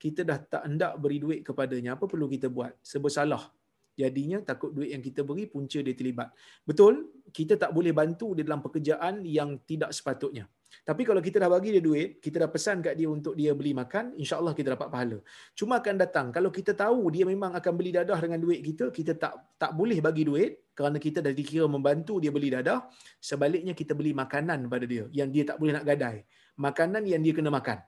kita dah tak hendak beri duit kepadanya. Apa perlu kita buat? Sebersalah. Jadinya takut duit yang kita beri punca dia terlibat. Betul, kita tak boleh bantu dia dalam pekerjaan yang tidak sepatutnya. Tapi kalau kita dah bagi dia duit, kita dah pesan kat dia untuk dia beli makan, insya-Allah kita dapat pahala. Cuma akan datang kalau kita tahu dia memang akan beli dadah dengan duit kita, kita tak tak boleh bagi duit kerana kita dah dikira membantu dia beli dadah. Sebaliknya kita beli makanan pada dia yang dia tak boleh nak gadai. Makanan yang dia kena makan.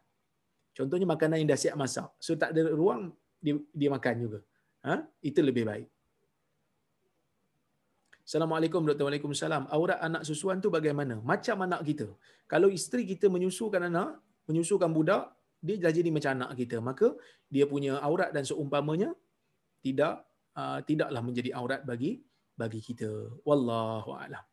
Contohnya makanan yang dah siap masak. So tak ada ruang dia dia makan juga. Ha? Itu lebih baik. Assalamualaikum Dr. Waalaikumsalam. Aurat anak susuan tu bagaimana? Macam anak kita. Kalau isteri kita menyusukan anak, menyusukan budak, dia dah jadi macam anak kita. Maka dia punya aurat dan seumpamanya tidak uh, tidaklah menjadi aurat bagi bagi kita. Wallahu a'lam.